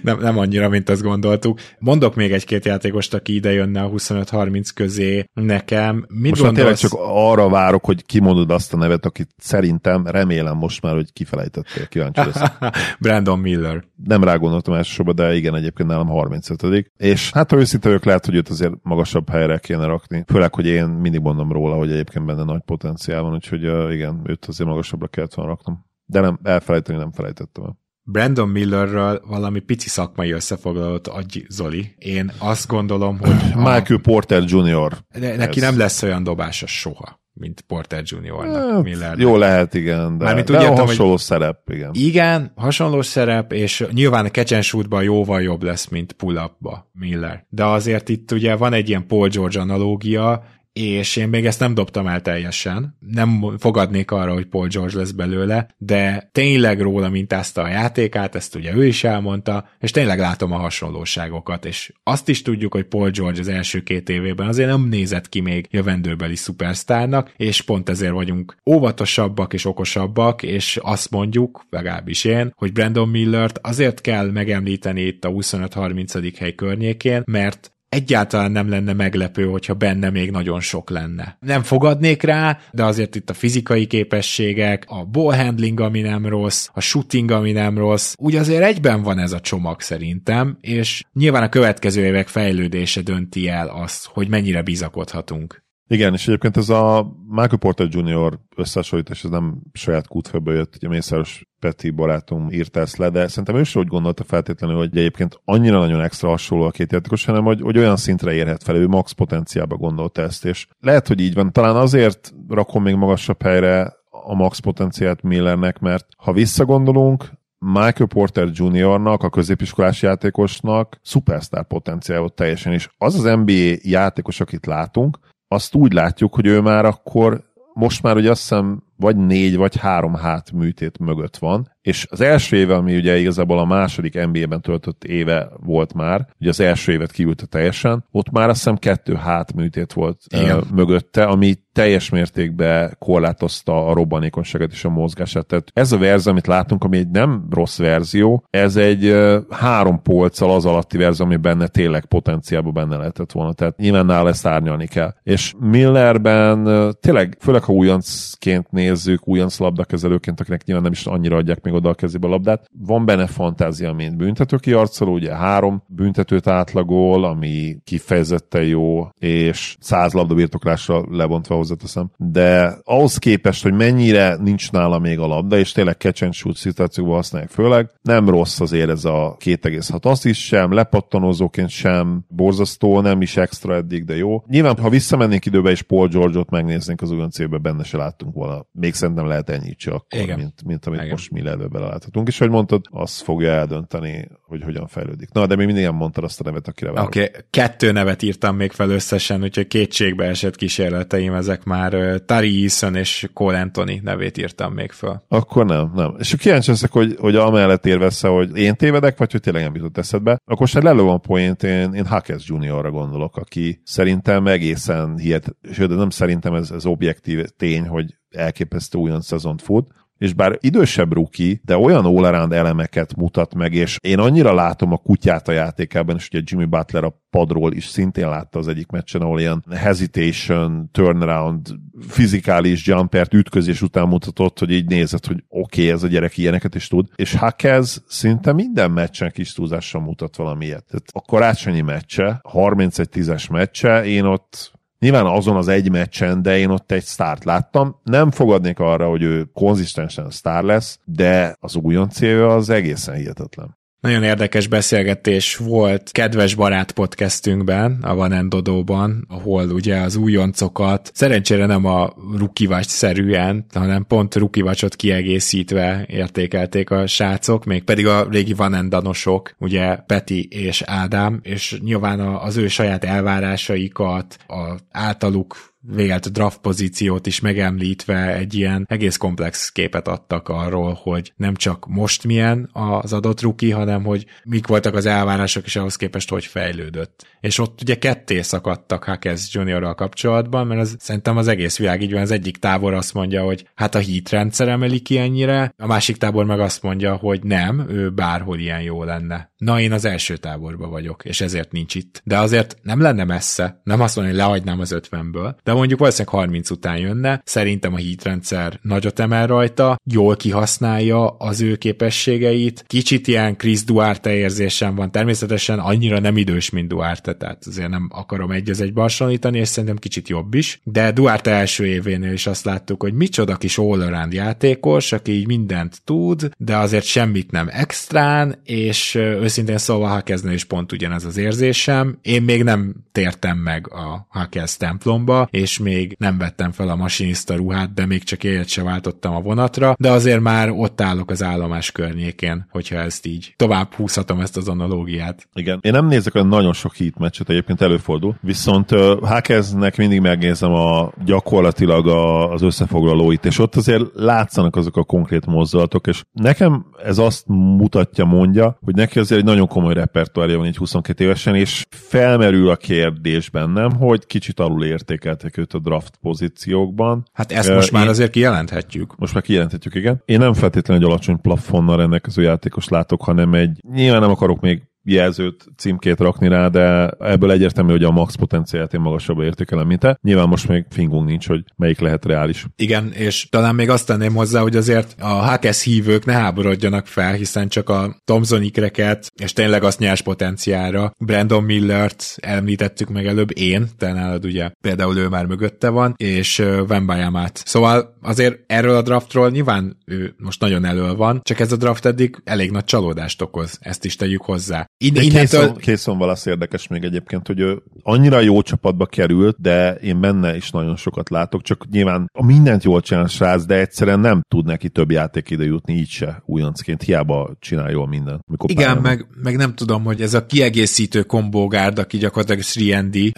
nem, nem annyira, mint azt gondoltuk. Mondok még egy-két játékost, aki ide jönne a 25-30 közé nekem. Mit most gondolsz? tényleg csak arra várok, hogy kimondod azt a nevet, akit szerintem, remélem most már, hogy kifelejtettél, kíváncsi lesz. Brandon Miller. Nem rá gondoltam elsősorban, de igen, egyébként nálam 35 És hát ha őszinte ők lehet, hogy őt azért magasabb helyre kéne rakni. Főleg, hogy én mindig mondom róla, hogy egyébként benne nagy potenciál van, úgyhogy igen, őt azért magasabbra kellett volna raknom. De nem, elfelejteni nem felejtettem el. Brandon Millerről valami pici szakmai összefoglalót adj Zoli. Én azt gondolom, hogy... A... Michael Porter Jr. De neki Ez... nem lesz olyan dobása soha mint Porter Jr. Hát, Miller. Jó lehet, igen, de, Mármint de úgy értem, hasonló hogy szerep, igen. Igen, hasonló szerep, és nyilván a catch jóval jobb lesz, mint pull-upba Miller. De azért itt ugye van egy ilyen Paul George analógia, és én még ezt nem dobtam el teljesen, nem fogadnék arra, hogy Paul George lesz belőle, de tényleg róla mintázta a játékát, ezt ugye ő is elmondta, és tényleg látom a hasonlóságokat, és azt is tudjuk, hogy Paul George az első két évében azért nem nézett ki még jövendőbeli szupersztárnak, és pont ezért vagyunk óvatosabbak és okosabbak, és azt mondjuk, legalábbis én, hogy Brandon Millert azért kell megemlíteni itt a 25-30. hely környékén, mert egyáltalán nem lenne meglepő, hogyha benne még nagyon sok lenne. Nem fogadnék rá, de azért itt a fizikai képességek, a ball handling, ami nem rossz, a shooting, ami nem rossz, úgy azért egyben van ez a csomag szerintem, és nyilván a következő évek fejlődése dönti el azt, hogy mennyire bizakodhatunk. Igen, és egyébként ez a Michael Porter Jr. összehasonlítás, ez nem saját kútfőből jött, ugye Mészáros Peti barátom írta ezt le, de szerintem ő sem úgy gondolta feltétlenül, hogy egyébként annyira nagyon extra hasonló a két játékos, hanem hogy, hogy olyan szintre érhet fel, ő max potenciálba gondolta ezt, és lehet, hogy így van. Talán azért rakom még magasabb helyre a max potenciált Millernek, mert ha visszagondolunk, Michael Porter Jr.-nak, a középiskolás játékosnak szupersztár potenciál volt teljesen, és az az NBA játékos, akit látunk, azt úgy látjuk, hogy ő már akkor most már ugye azt hiszem vagy négy, vagy három hát műtét mögött van, és az első éve, ami ugye igazából a második NBA-ben töltött éve volt már, ugye az első évet kiülte teljesen, ott már azt hiszem kettő hátműtét volt Igen. Uh, mögötte, ami teljes mértékben korlátozta a robbanékonyságot és a mozgását. Tehát ez a verzió, amit látunk, ami egy nem rossz verzió, ez egy uh, három polccal az alatti verzió, ami benne tényleg potenciálban benne lehetett volna. Tehát nyilván nála ezt árnyalni kell. És Millerben uh, tényleg, főleg ha újoncként nézzük, újonc labdakezelőként, akinek nyilván nem is annyira adják még oda a kezébe a labdát. Van benne fantázia, mint büntető kiarcoló, ugye három büntetőt átlagol, ami kifejezetten jó, és száz labda birtoklásra lebontva hozzáteszem. De ahhoz képest, hogy mennyire nincs nála még a labda, és tényleg catch and shoot szituációban használják főleg, nem rossz azért ez a 2,6 azt is sem, lepattanózóként sem, borzasztó, nem is extra eddig, de jó. Nyilván, ha visszamennénk időbe és Paul George-ot megnéznénk az olyan célbe, benne se láttunk volna. Még szerintem lehet ennyit csak, mint, mint amit Igen. most mi lehet ebbe beleláthatunk. És hogy mondtad, az fogja eldönteni, hogy hogyan fejlődik. Na, de még mindig nem mondtad azt a nevet, akire várok. Oké, okay. kettő nevet írtam még fel összesen, úgyhogy kétségbe esett kísérleteim, ezek már Tari Eason és Cole Anthony nevét írtam még fel. Akkor nem, nem. És kíváncsi leszek, hogy, hogy amellett érvesz hogy én tévedek, vagy hogy tényleg nem jutott eszedbe. Akkor lelő van point, én, én Hackers Juniorra gondolok, aki szerintem egészen hihet, sőt, nem szerintem ez, ez objektív tény, hogy elképesztő újon szezont fut, és bár idősebb ruki, de olyan all elemeket mutat meg, és én annyira látom a kutyát a játékában, és ugye Jimmy Butler a padról is szintén látta az egyik meccsen, ahol ilyen hesitation, turnaround, fizikális jumpert ütközés után mutatott, hogy így nézett, hogy oké, okay, ez a gyerek ilyeneket is tud, és Hackez szinte minden meccsen kis túlzással mutat valamilyet. Tehát a karácsonyi meccse, 31-10-es meccse, én ott Nyilván azon az egy meccsen, de én ott egy sztárt láttam. Nem fogadnék arra, hogy ő konzisztensen sztár lesz, de az célja az egészen hihetetlen. Nagyon érdekes beszélgetés volt kedves barát podcastünkben, a Van Endodóban, ahol ugye az újoncokat szerencsére nem a rukivacs szerűen, hanem pont rukivacsot kiegészítve értékelték a srácok, még pedig a régi Van Endanosok, ugye Peti és Ádám, és nyilván az ő saját elvárásaikat, a általuk vélt draft pozíciót is megemlítve egy ilyen egész komplex képet adtak arról, hogy nem csak most milyen az adott ruki, hanem hogy mik voltak az elvárások, és ahhoz képest hogy fejlődött. És ott ugye ketté szakadtak Hackers Juniorral kapcsolatban, mert az, szerintem az egész világ így van, az egyik tábor azt mondja, hogy hát a hit rendszer emeli ki ennyire, a másik tábor meg azt mondja, hogy nem, ő bárhol ilyen jó lenne. Na, én az első táborban vagyok, és ezért nincs itt. De azért nem lenne messze, nem azt mondani, hogy lehagynám az 50-ből, de mondjuk valószínűleg 30 után jönne. Szerintem a rendszer nagyot emel rajta, jól kihasználja az ő képességeit. Kicsit ilyen Chris Duarte érzésem van, természetesen annyira nem idős, mint Duarte, tehát azért nem akarom egy az egy hasonlítani, és szerintem kicsit jobb is. De Duarte első événél is azt láttuk, hogy micsoda kis all játékos, aki így mindent tud, de azért semmit nem extrán, és őszintén szóval Hakeznél is pont ugyanez az érzésem. Én még nem tértem meg a Hakez templomba, és még nem vettem fel a masinista ruhát, de még csak élet se váltottam a vonatra, de azért már ott állok az állomás környékén, hogyha ezt így tovább húzhatom ezt az analógiát. Igen, én nem nézek olyan nagyon sok hit meccset, egyébként előfordul, viszont Hakeznek mindig megnézem a gyakorlatilag az összefoglalóit, és ott azért látszanak azok a konkrét mozdulatok, és nekem ez azt mutatja, mondja, hogy neki azért egy nagyon komoly repertoárja van így 22 évesen, és felmerül a kérdés bennem, hogy kicsit alul értékeltek őt a draft pozíciókban. Hát ezt most uh, már én... azért kijelenthetjük. Most már kijelenthetjük, igen. Én nem feltétlenül egy alacsony plafonnal rendelkező játékos látok, hanem egy, nyilván nem akarok még jelzőt, címkét rakni rá, de ebből egyértelmű, hogy a max potenciált én magasabbra értékelem, mint te. Nyilván most még fingunk nincs, hogy melyik lehet reális. Igen, és talán még azt tenném hozzá, hogy azért a Hakes hívők ne háborodjanak fel, hiszen csak a Thomson ikreket, és tényleg azt nyers potenciára, Brandon Millert említettük meg előbb, én, te nálad ugye például ő már mögötte van, és Wembayamát. Szóval azért erről a draftról nyilván ő most nagyon elő van, csak ez a draft eddig elég nagy csalódást okoz, ezt is tegyük hozzá. In, innentől... Készon valasz érdekes még egyébként, hogy ő annyira jó csapatba került, de én benne is nagyon sokat látok, csak nyilván a mindent jól csinál srác, de egyszerűen nem tud neki több játék ide jutni, így se újoncként, hiába csinál jól minden. Igen, meg, meg, nem tudom, hogy ez a kiegészítő kombógárd, aki gyakorlatilag Sri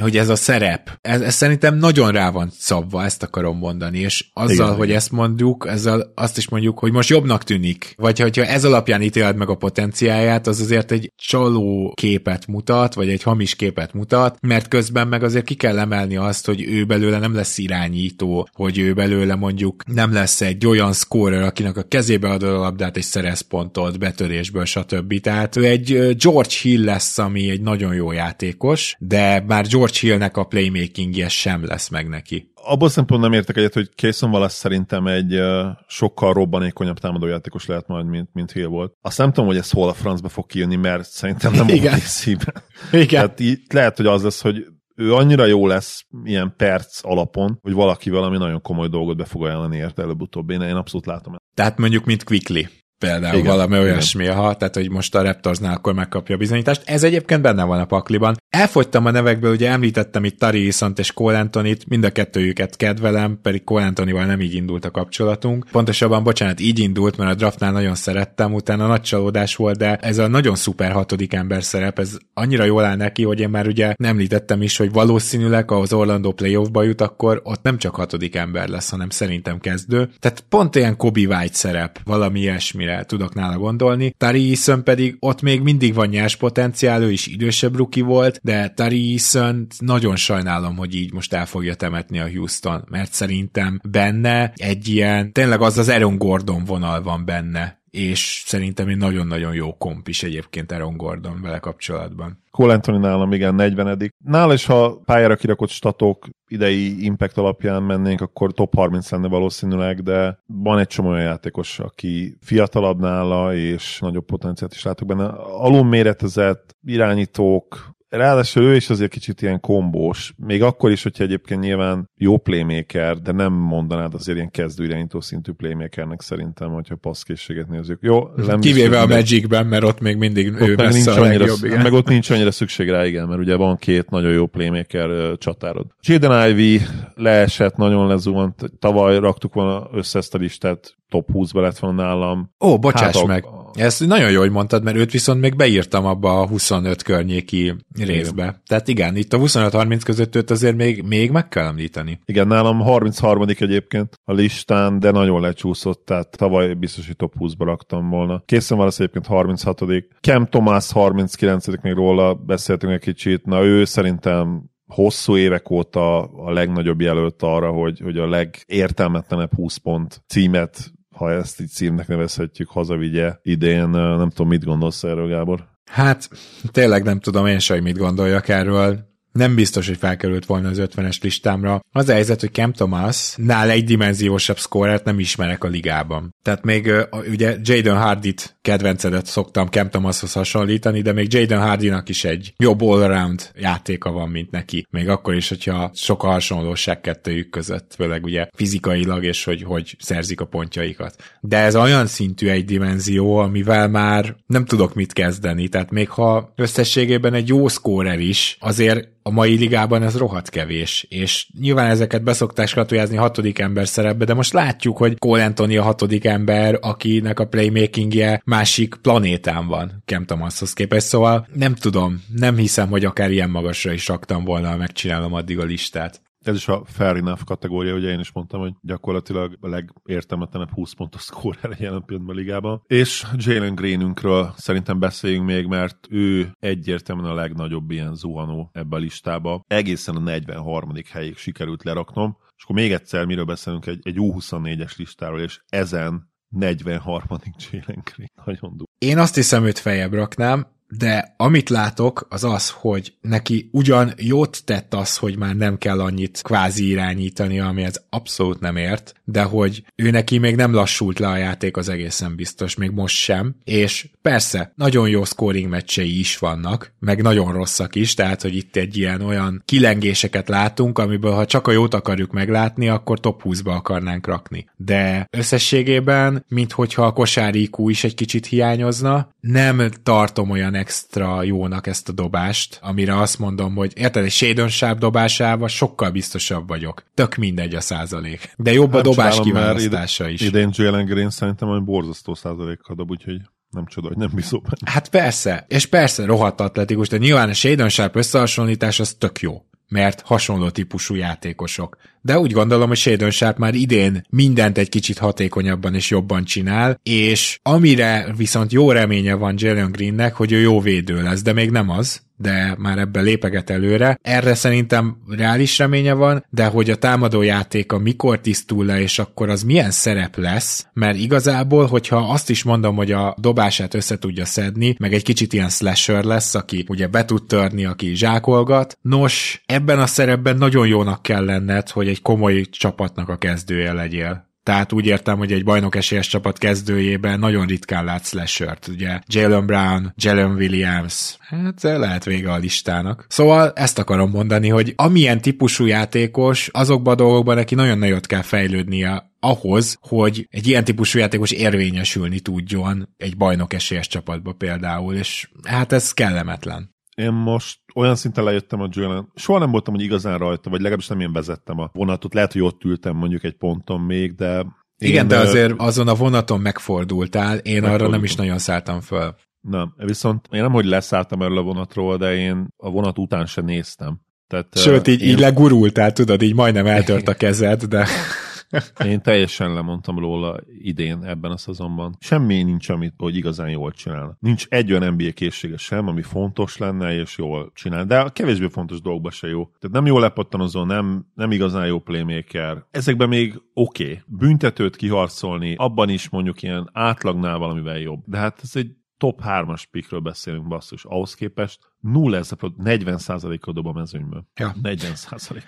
hogy ez a szerep, ez, ez szerintem nagyon rá van szabva, ezt akarom mondani, és azzal, Igen, hogy ezt mondjuk, ezzel azt is mondjuk, hogy most jobbnak tűnik, vagy hogyha ez alapján ítéled meg a potenciáját, az azért egy csaló képet mutat, vagy egy hamis képet mutat, mert közben meg azért ki kell emelni azt, hogy ő belőle nem lesz irányító, hogy ő belőle mondjuk nem lesz egy olyan scorer, akinek a kezébe adod a labdát és szerez pontot, betörésből, stb. Tehát ő egy George Hill lesz, ami egy nagyon jó játékos, de már George Hillnek a playmakingje sem lesz meg neki abban szempont nem értek egyet, hogy Kayson Wallace szerintem egy uh, sokkal robbanékonyabb támadójátékos lehet majd, mint, mint Hill volt. Azt nem tudom, hogy ez hol a francba fog kijönni, mert szerintem nem Igen. Igen. Tehát így lehet, hogy az lesz, hogy ő annyira jó lesz ilyen perc alapon, hogy valaki valami nagyon komoly dolgot be fog ajánlani érte előbb-utóbb. Én, én abszolút látom. Tehát mondjuk, mint Quickly például igen, valami olyasmi, ha, tehát hogy most a Raptorsnál akkor megkapja a bizonyítást. Ez egyébként benne van a pakliban. Elfogytam a nevekből, ugye említettem itt Tari Iszont és Cole Anthony-t, mind a kettőjüket kedvelem, pedig Cole Anthony-val nem így indult a kapcsolatunk. Pontosabban, bocsánat, így indult, mert a draftnál nagyon szerettem, utána nagy csalódás volt, de ez a nagyon szuper hatodik ember szerep, ez annyira jól áll neki, hogy én már ugye nem említettem is, hogy valószínűleg az Orlando playoffba jut, akkor ott nem csak hatodik ember lesz, hanem szerintem kezdő. Tehát pont ilyen Kobe White szerep, valami ilyesmire amire tudok nála gondolni. Tari Eason pedig ott még mindig van nyers potenciál, ő is idősebb ruki volt, de Tari Eason nagyon sajnálom, hogy így most el fogja temetni a Houston, mert szerintem benne egy ilyen, tényleg az az Aaron Gordon vonal van benne, és szerintem egy nagyon-nagyon jó komp is egyébként Aaron Gordon vele kapcsolatban. Cole Anthony nálam igen 40 Nála is, ha pályára kirakott statok idei impact alapján mennénk, akkor top 30 lenne valószínűleg, de van egy csomó olyan játékos, aki fiatalabb nála, és nagyobb potenciált is látok benne. Alul méretezett irányítók, Ráadásul ő is azért kicsit ilyen kombós, még akkor is, hogyha egyébként nyilván jó playmaker, de nem mondanád azért ilyen kezdő irányító szintű playmakernek szerintem, hogyha passzkészséget nézzük. Jó, nem Kivéve a Magicben, mert ott még mindig ott ő meg nincs a annyira, legjobb, igen. Meg ott nincs annyira szükség rá, igen, mert ugye van két nagyon jó playmaker csatárod. Jaden Ivy leesett, nagyon lezuhant, tavaly raktuk volna össze ezt a listát, top 20-ba lett volna nálam. Ó, bocsáss hát, meg. Ezt nagyon jó, hogy mondtad, mert őt viszont még beírtam abba a 25 környéki részbe. Igen. Tehát igen, itt a 25-30 között őt azért még, még meg kell említeni. Igen, nálam 33 egyébként a listán, de nagyon lecsúszott, tehát tavaly biztos, hogy top 20-ba raktam volna. Készen van az egyébként 36 Kem Thomas 39 még róla beszéltünk egy kicsit, na ő szerintem hosszú évek óta a legnagyobb jelölt arra, hogy, hogy a legértelmetlenebb 20 pont címet ha ezt így címnek nevezhetjük, hazavigye idén. Nem tudom, mit gondolsz erről, Gábor? Hát tényleg nem tudom én sem, mit gondoljak erről nem biztos, hogy felkerült volna az 50-es listámra. Az a helyzet, hogy Cam Thomas nál egy dimenziósabb szkórert nem ismerek a ligában. Tehát még ugye Jaden Hardit kedvencedet szoktam Cam Thomashoz hasonlítani, de még Jaden Hardinak is egy jobb all-around játéka van, mint neki. Még akkor is, hogyha sok a hasonlóság kettőjük között, főleg ugye fizikailag, és hogy, hogy szerzik a pontjaikat. De ez olyan szintű egy dimenzió, amivel már nem tudok mit kezdeni, tehát még ha összességében egy jó szkórer is, azért a mai ligában ez rohadt kevés, és nyilván ezeket beszokták skatujázni hatodik ember szerepbe, de most látjuk, hogy Cole Anthony a hatodik ember, akinek a playmakingje másik planétán van Cam Thomashoz képest, szóval nem tudom, nem hiszem, hogy akár ilyen magasra is raktam volna, ha megcsinálom addig a listát ez is a fair enough kategória, ugye én is mondtam, hogy gyakorlatilag a legértelmetlenebb 20 pontos scorer jelen pillanatban a ligában. És Jalen Greenünkről szerintem beszéljünk még, mert ő egyértelműen a legnagyobb ilyen zuhanó ebbe a listába. Egészen a 43. helyig sikerült leraknom, és akkor még egyszer miről beszélünk, egy, egy U24-es listáról, és ezen 43. Jalen Green. Nagyon durva. Én azt hiszem, őt feljebb raknám, de amit látok, az az, hogy neki ugyan jót tett az, hogy már nem kell annyit kvázi irányítani, ami ez abszolút nem ért, de hogy ő neki még nem lassult le a játék, az egészen biztos, még most sem, és persze, nagyon jó scoring meccsei is vannak, meg nagyon rosszak is, tehát, hogy itt egy ilyen olyan kilengéseket látunk, amiből ha csak a jót akarjuk meglátni, akkor top 20-ba akarnánk rakni. De összességében, mint hogyha a kosári IQ is egy kicsit hiányozna, nem tartom olyan extra jónak ezt a dobást, amire azt mondom, hogy érted, egy Shadon Sharp dobásával sokkal biztosabb vagyok. Tök mindegy a százalék. De jobb a Nem dobás csodálom, mert kiválasztása ide, is. Idén Jalen Green szerintem olyan borzasztó százalékkal dob, úgyhogy nem csoda, hogy nem bízom benne. Hát persze, és persze rohadt atletikus, de nyilván a Shadon Sharp összehasonlítás az tök jó mert hasonló típusú játékosok. De úgy gondolom, hogy Shadon Sharp már idén mindent egy kicsit hatékonyabban és jobban csinál, és amire viszont jó reménye van Jalen Greennek, hogy ő jó védő lesz, de még nem az, de már ebben lépeget előre. Erre szerintem reális reménye van, de hogy a támadó játéka mikor tisztul le, és akkor az milyen szerep lesz, mert igazából, hogyha azt is mondom, hogy a dobását össze tudja szedni, meg egy kicsit ilyen slasher lesz, aki ugye be tud törni, aki zsákolgat, nos, ebben a szerepben nagyon jónak kell lenned, hogy egy komoly csapatnak a kezdője legyél. Tehát úgy értem, hogy egy bajnok esélyes csapat kezdőjében nagyon ritkán látsz slashert. Ugye Jalen Brown, Jalen Williams, hát lehet vége a listának. Szóval ezt akarom mondani, hogy amilyen típusú játékos, azokban a dolgokban neki nagyon nagyot kell fejlődnie ahhoz, hogy egy ilyen típusú játékos érvényesülni tudjon egy bajnok esélyes csapatba például, és hát ez kellemetlen. Én most olyan szinten lejöttem a Jalen, soha nem voltam, hogy igazán rajta, vagy legalábbis nem én vezettem a vonatot. Lehet, hogy ott ültem mondjuk egy ponton még, de... Igen, de azért azon a vonaton megfordultál, én arra nem is nagyon szálltam föl. Nem, viszont én nem, hogy leszálltam erről a vonatról, de én a vonat után se néztem. Tehát, Sőt, így, én... így legurultál, tudod, így majdnem eltört a kezed, de... Én teljesen lemondtam róla idén ebben a szezonban. Semmi nincs, amit hogy igazán jól csinál. Nincs egy olyan NBA készsége sem, ami fontos lenne és jól csinál. De a kevésbé fontos dolgokban se jó. Tehát nem jól lepattanozó, nem, nem igazán jó playmaker. Ezekben még oké. Okay. Büntetőt kiharcolni, abban is mondjuk ilyen átlagnál valamivel jobb. De hát ez egy top 3-as pikről beszélünk basszus. Ahhoz képest 0 ez a 40 kal dob a mezőnyből. Ja. 40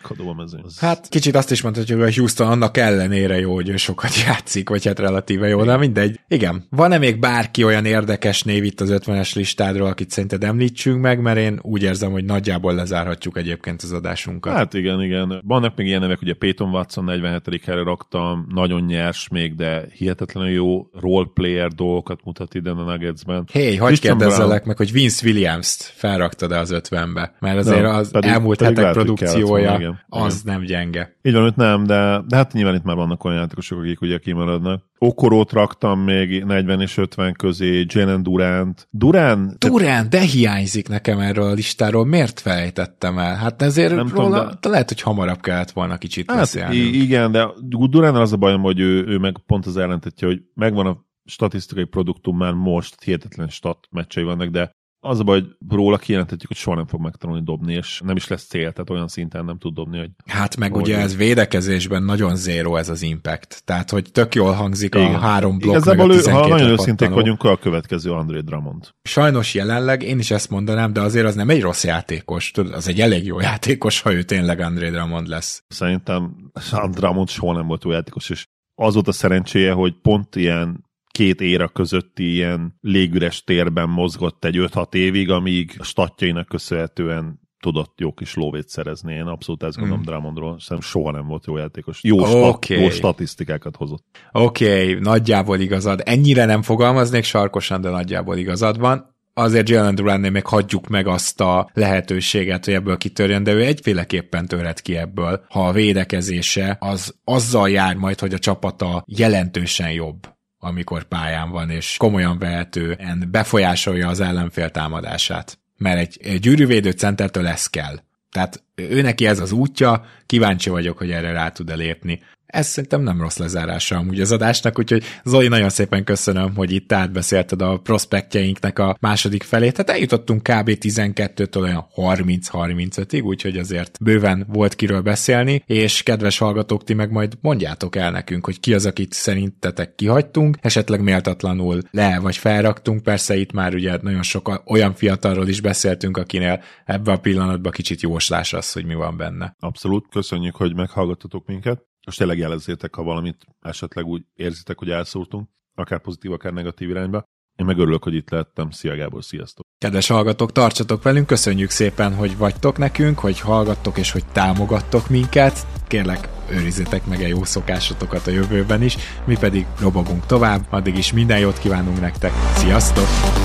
kal dob a mezőny. Az... Hát kicsit azt is mondhatjuk, hogy a Houston annak ellenére jó, hogy ő sokat játszik, vagy hát relatíve jó, de mindegy. Igen. Van-e még bárki olyan érdekes név itt az 50-es listádról, akit szerinted említsünk meg, mert én úgy érzem, hogy nagyjából lezárhatjuk egyébként az adásunkat. Hát igen, igen. Vannak még ilyen nevek, ugye Peyton Watson 47. helyre raktam, nagyon nyers még, de hihetetlenül jó roleplayer dolgokat mutat ide a Nuggetsben. Hé, hey, hagyd kérdezzelek meg, hogy Vince Williams-t felrak raktad-e az ötvenbe? Mert azért az pedig, elmúlt pedig hetek produkciója volna, igen, az igen. nem gyenge. Így van, itt nem, de, de hát nyilván itt már vannak olyan játékosok, akik ugye kimaradnak. Okorót raktam még 40 és 50 közé, Jalen Durant. Durant... Durant, de hiányzik nekem erről a listáról. Miért felejtettem el? Hát ezért nem róla, tudom, de... lehet, hogy hamarabb kellett volna kicsit hát, beszélni. Igen, de Durant az a bajom, hogy ő, ő meg pont az ellentetje, hogy megvan a statisztikai produktum már most, hihetetlen stat meccsei vannak, de az a baj, hogy róla kijelentetjük, hogy soha nem fog megtanulni dobni, és nem is lesz cél, tehát olyan szinten nem tud dobni, hogy... Hát meg ugye ez védekezésben nagyon zéró ez az impact, tehát hogy tök jól hangzik Igen. a három blokk Igazából meg a ő, ha nagyon őszinték vagyunk, a következő André Drummond. Sajnos jelenleg én is ezt mondanám, de azért az nem egy rossz játékos, tudod, az egy elég jó játékos, ha ő tényleg André Drummond lesz. Szerintem Drummond soha nem volt jó játékos, és az volt a szerencséje, hogy pont ilyen két éra közötti ilyen légüres térben mozgott egy 5-6 évig, amíg a statjainak köszönhetően tudott jó kis lóvét szerezni. Én abszolút ezt gondolom mm. Drummondról, szerintem soha nem volt jó játékos. Jó, okay. stat, jó statisztikákat hozott. Oké, okay, nagyjából igazad. Ennyire nem fogalmaznék sarkosan, de nagyjából igazad van azért Jalen Durantnél még hagyjuk meg azt a lehetőséget, hogy ebből kitörjön, de ő egyféleképpen törhet ki ebből, ha a védekezése az azzal jár majd, hogy a csapata jelentősen jobb amikor pályán van, és komolyan vehetően befolyásolja az ellenfél támadását. Mert egy, gyűrűvédő centertől ez kell. Tehát ő neki ez az útja, kíváncsi vagyok, hogy erre rá tud-e lépni ez szerintem nem rossz lezárása amúgy az adásnak, úgyhogy Zoli, nagyon szépen köszönöm, hogy itt átbeszélted a prospektjeinknek a második felét. Tehát eljutottunk kb. 12-től olyan 30-35-ig, úgyhogy azért bőven volt kiről beszélni, és kedves hallgatók, ti meg majd mondjátok el nekünk, hogy ki az, akit szerintetek kihagytunk, esetleg méltatlanul le vagy felraktunk, persze itt már ugye nagyon sok olyan fiatalról is beszéltünk, akinél ebbe a pillanatban kicsit jóslás az, hogy mi van benne. Abszolút, köszönjük, hogy meghallgattatok minket. Most tényleg jelezzétek, ha valamit esetleg úgy érzitek, hogy elszúrtunk, akár pozitív, akár negatív irányba. Én meg örülök, hogy itt lettem. Szia Gábor, sziasztok! Kedves hallgatók, tartsatok velünk, köszönjük szépen, hogy vagytok nekünk, hogy hallgattok és hogy támogattok minket. Kérlek, őrizzétek meg a jó szokásotokat a jövőben is, mi pedig robogunk tovább, addig is minden jót kívánunk nektek. Sziasztok!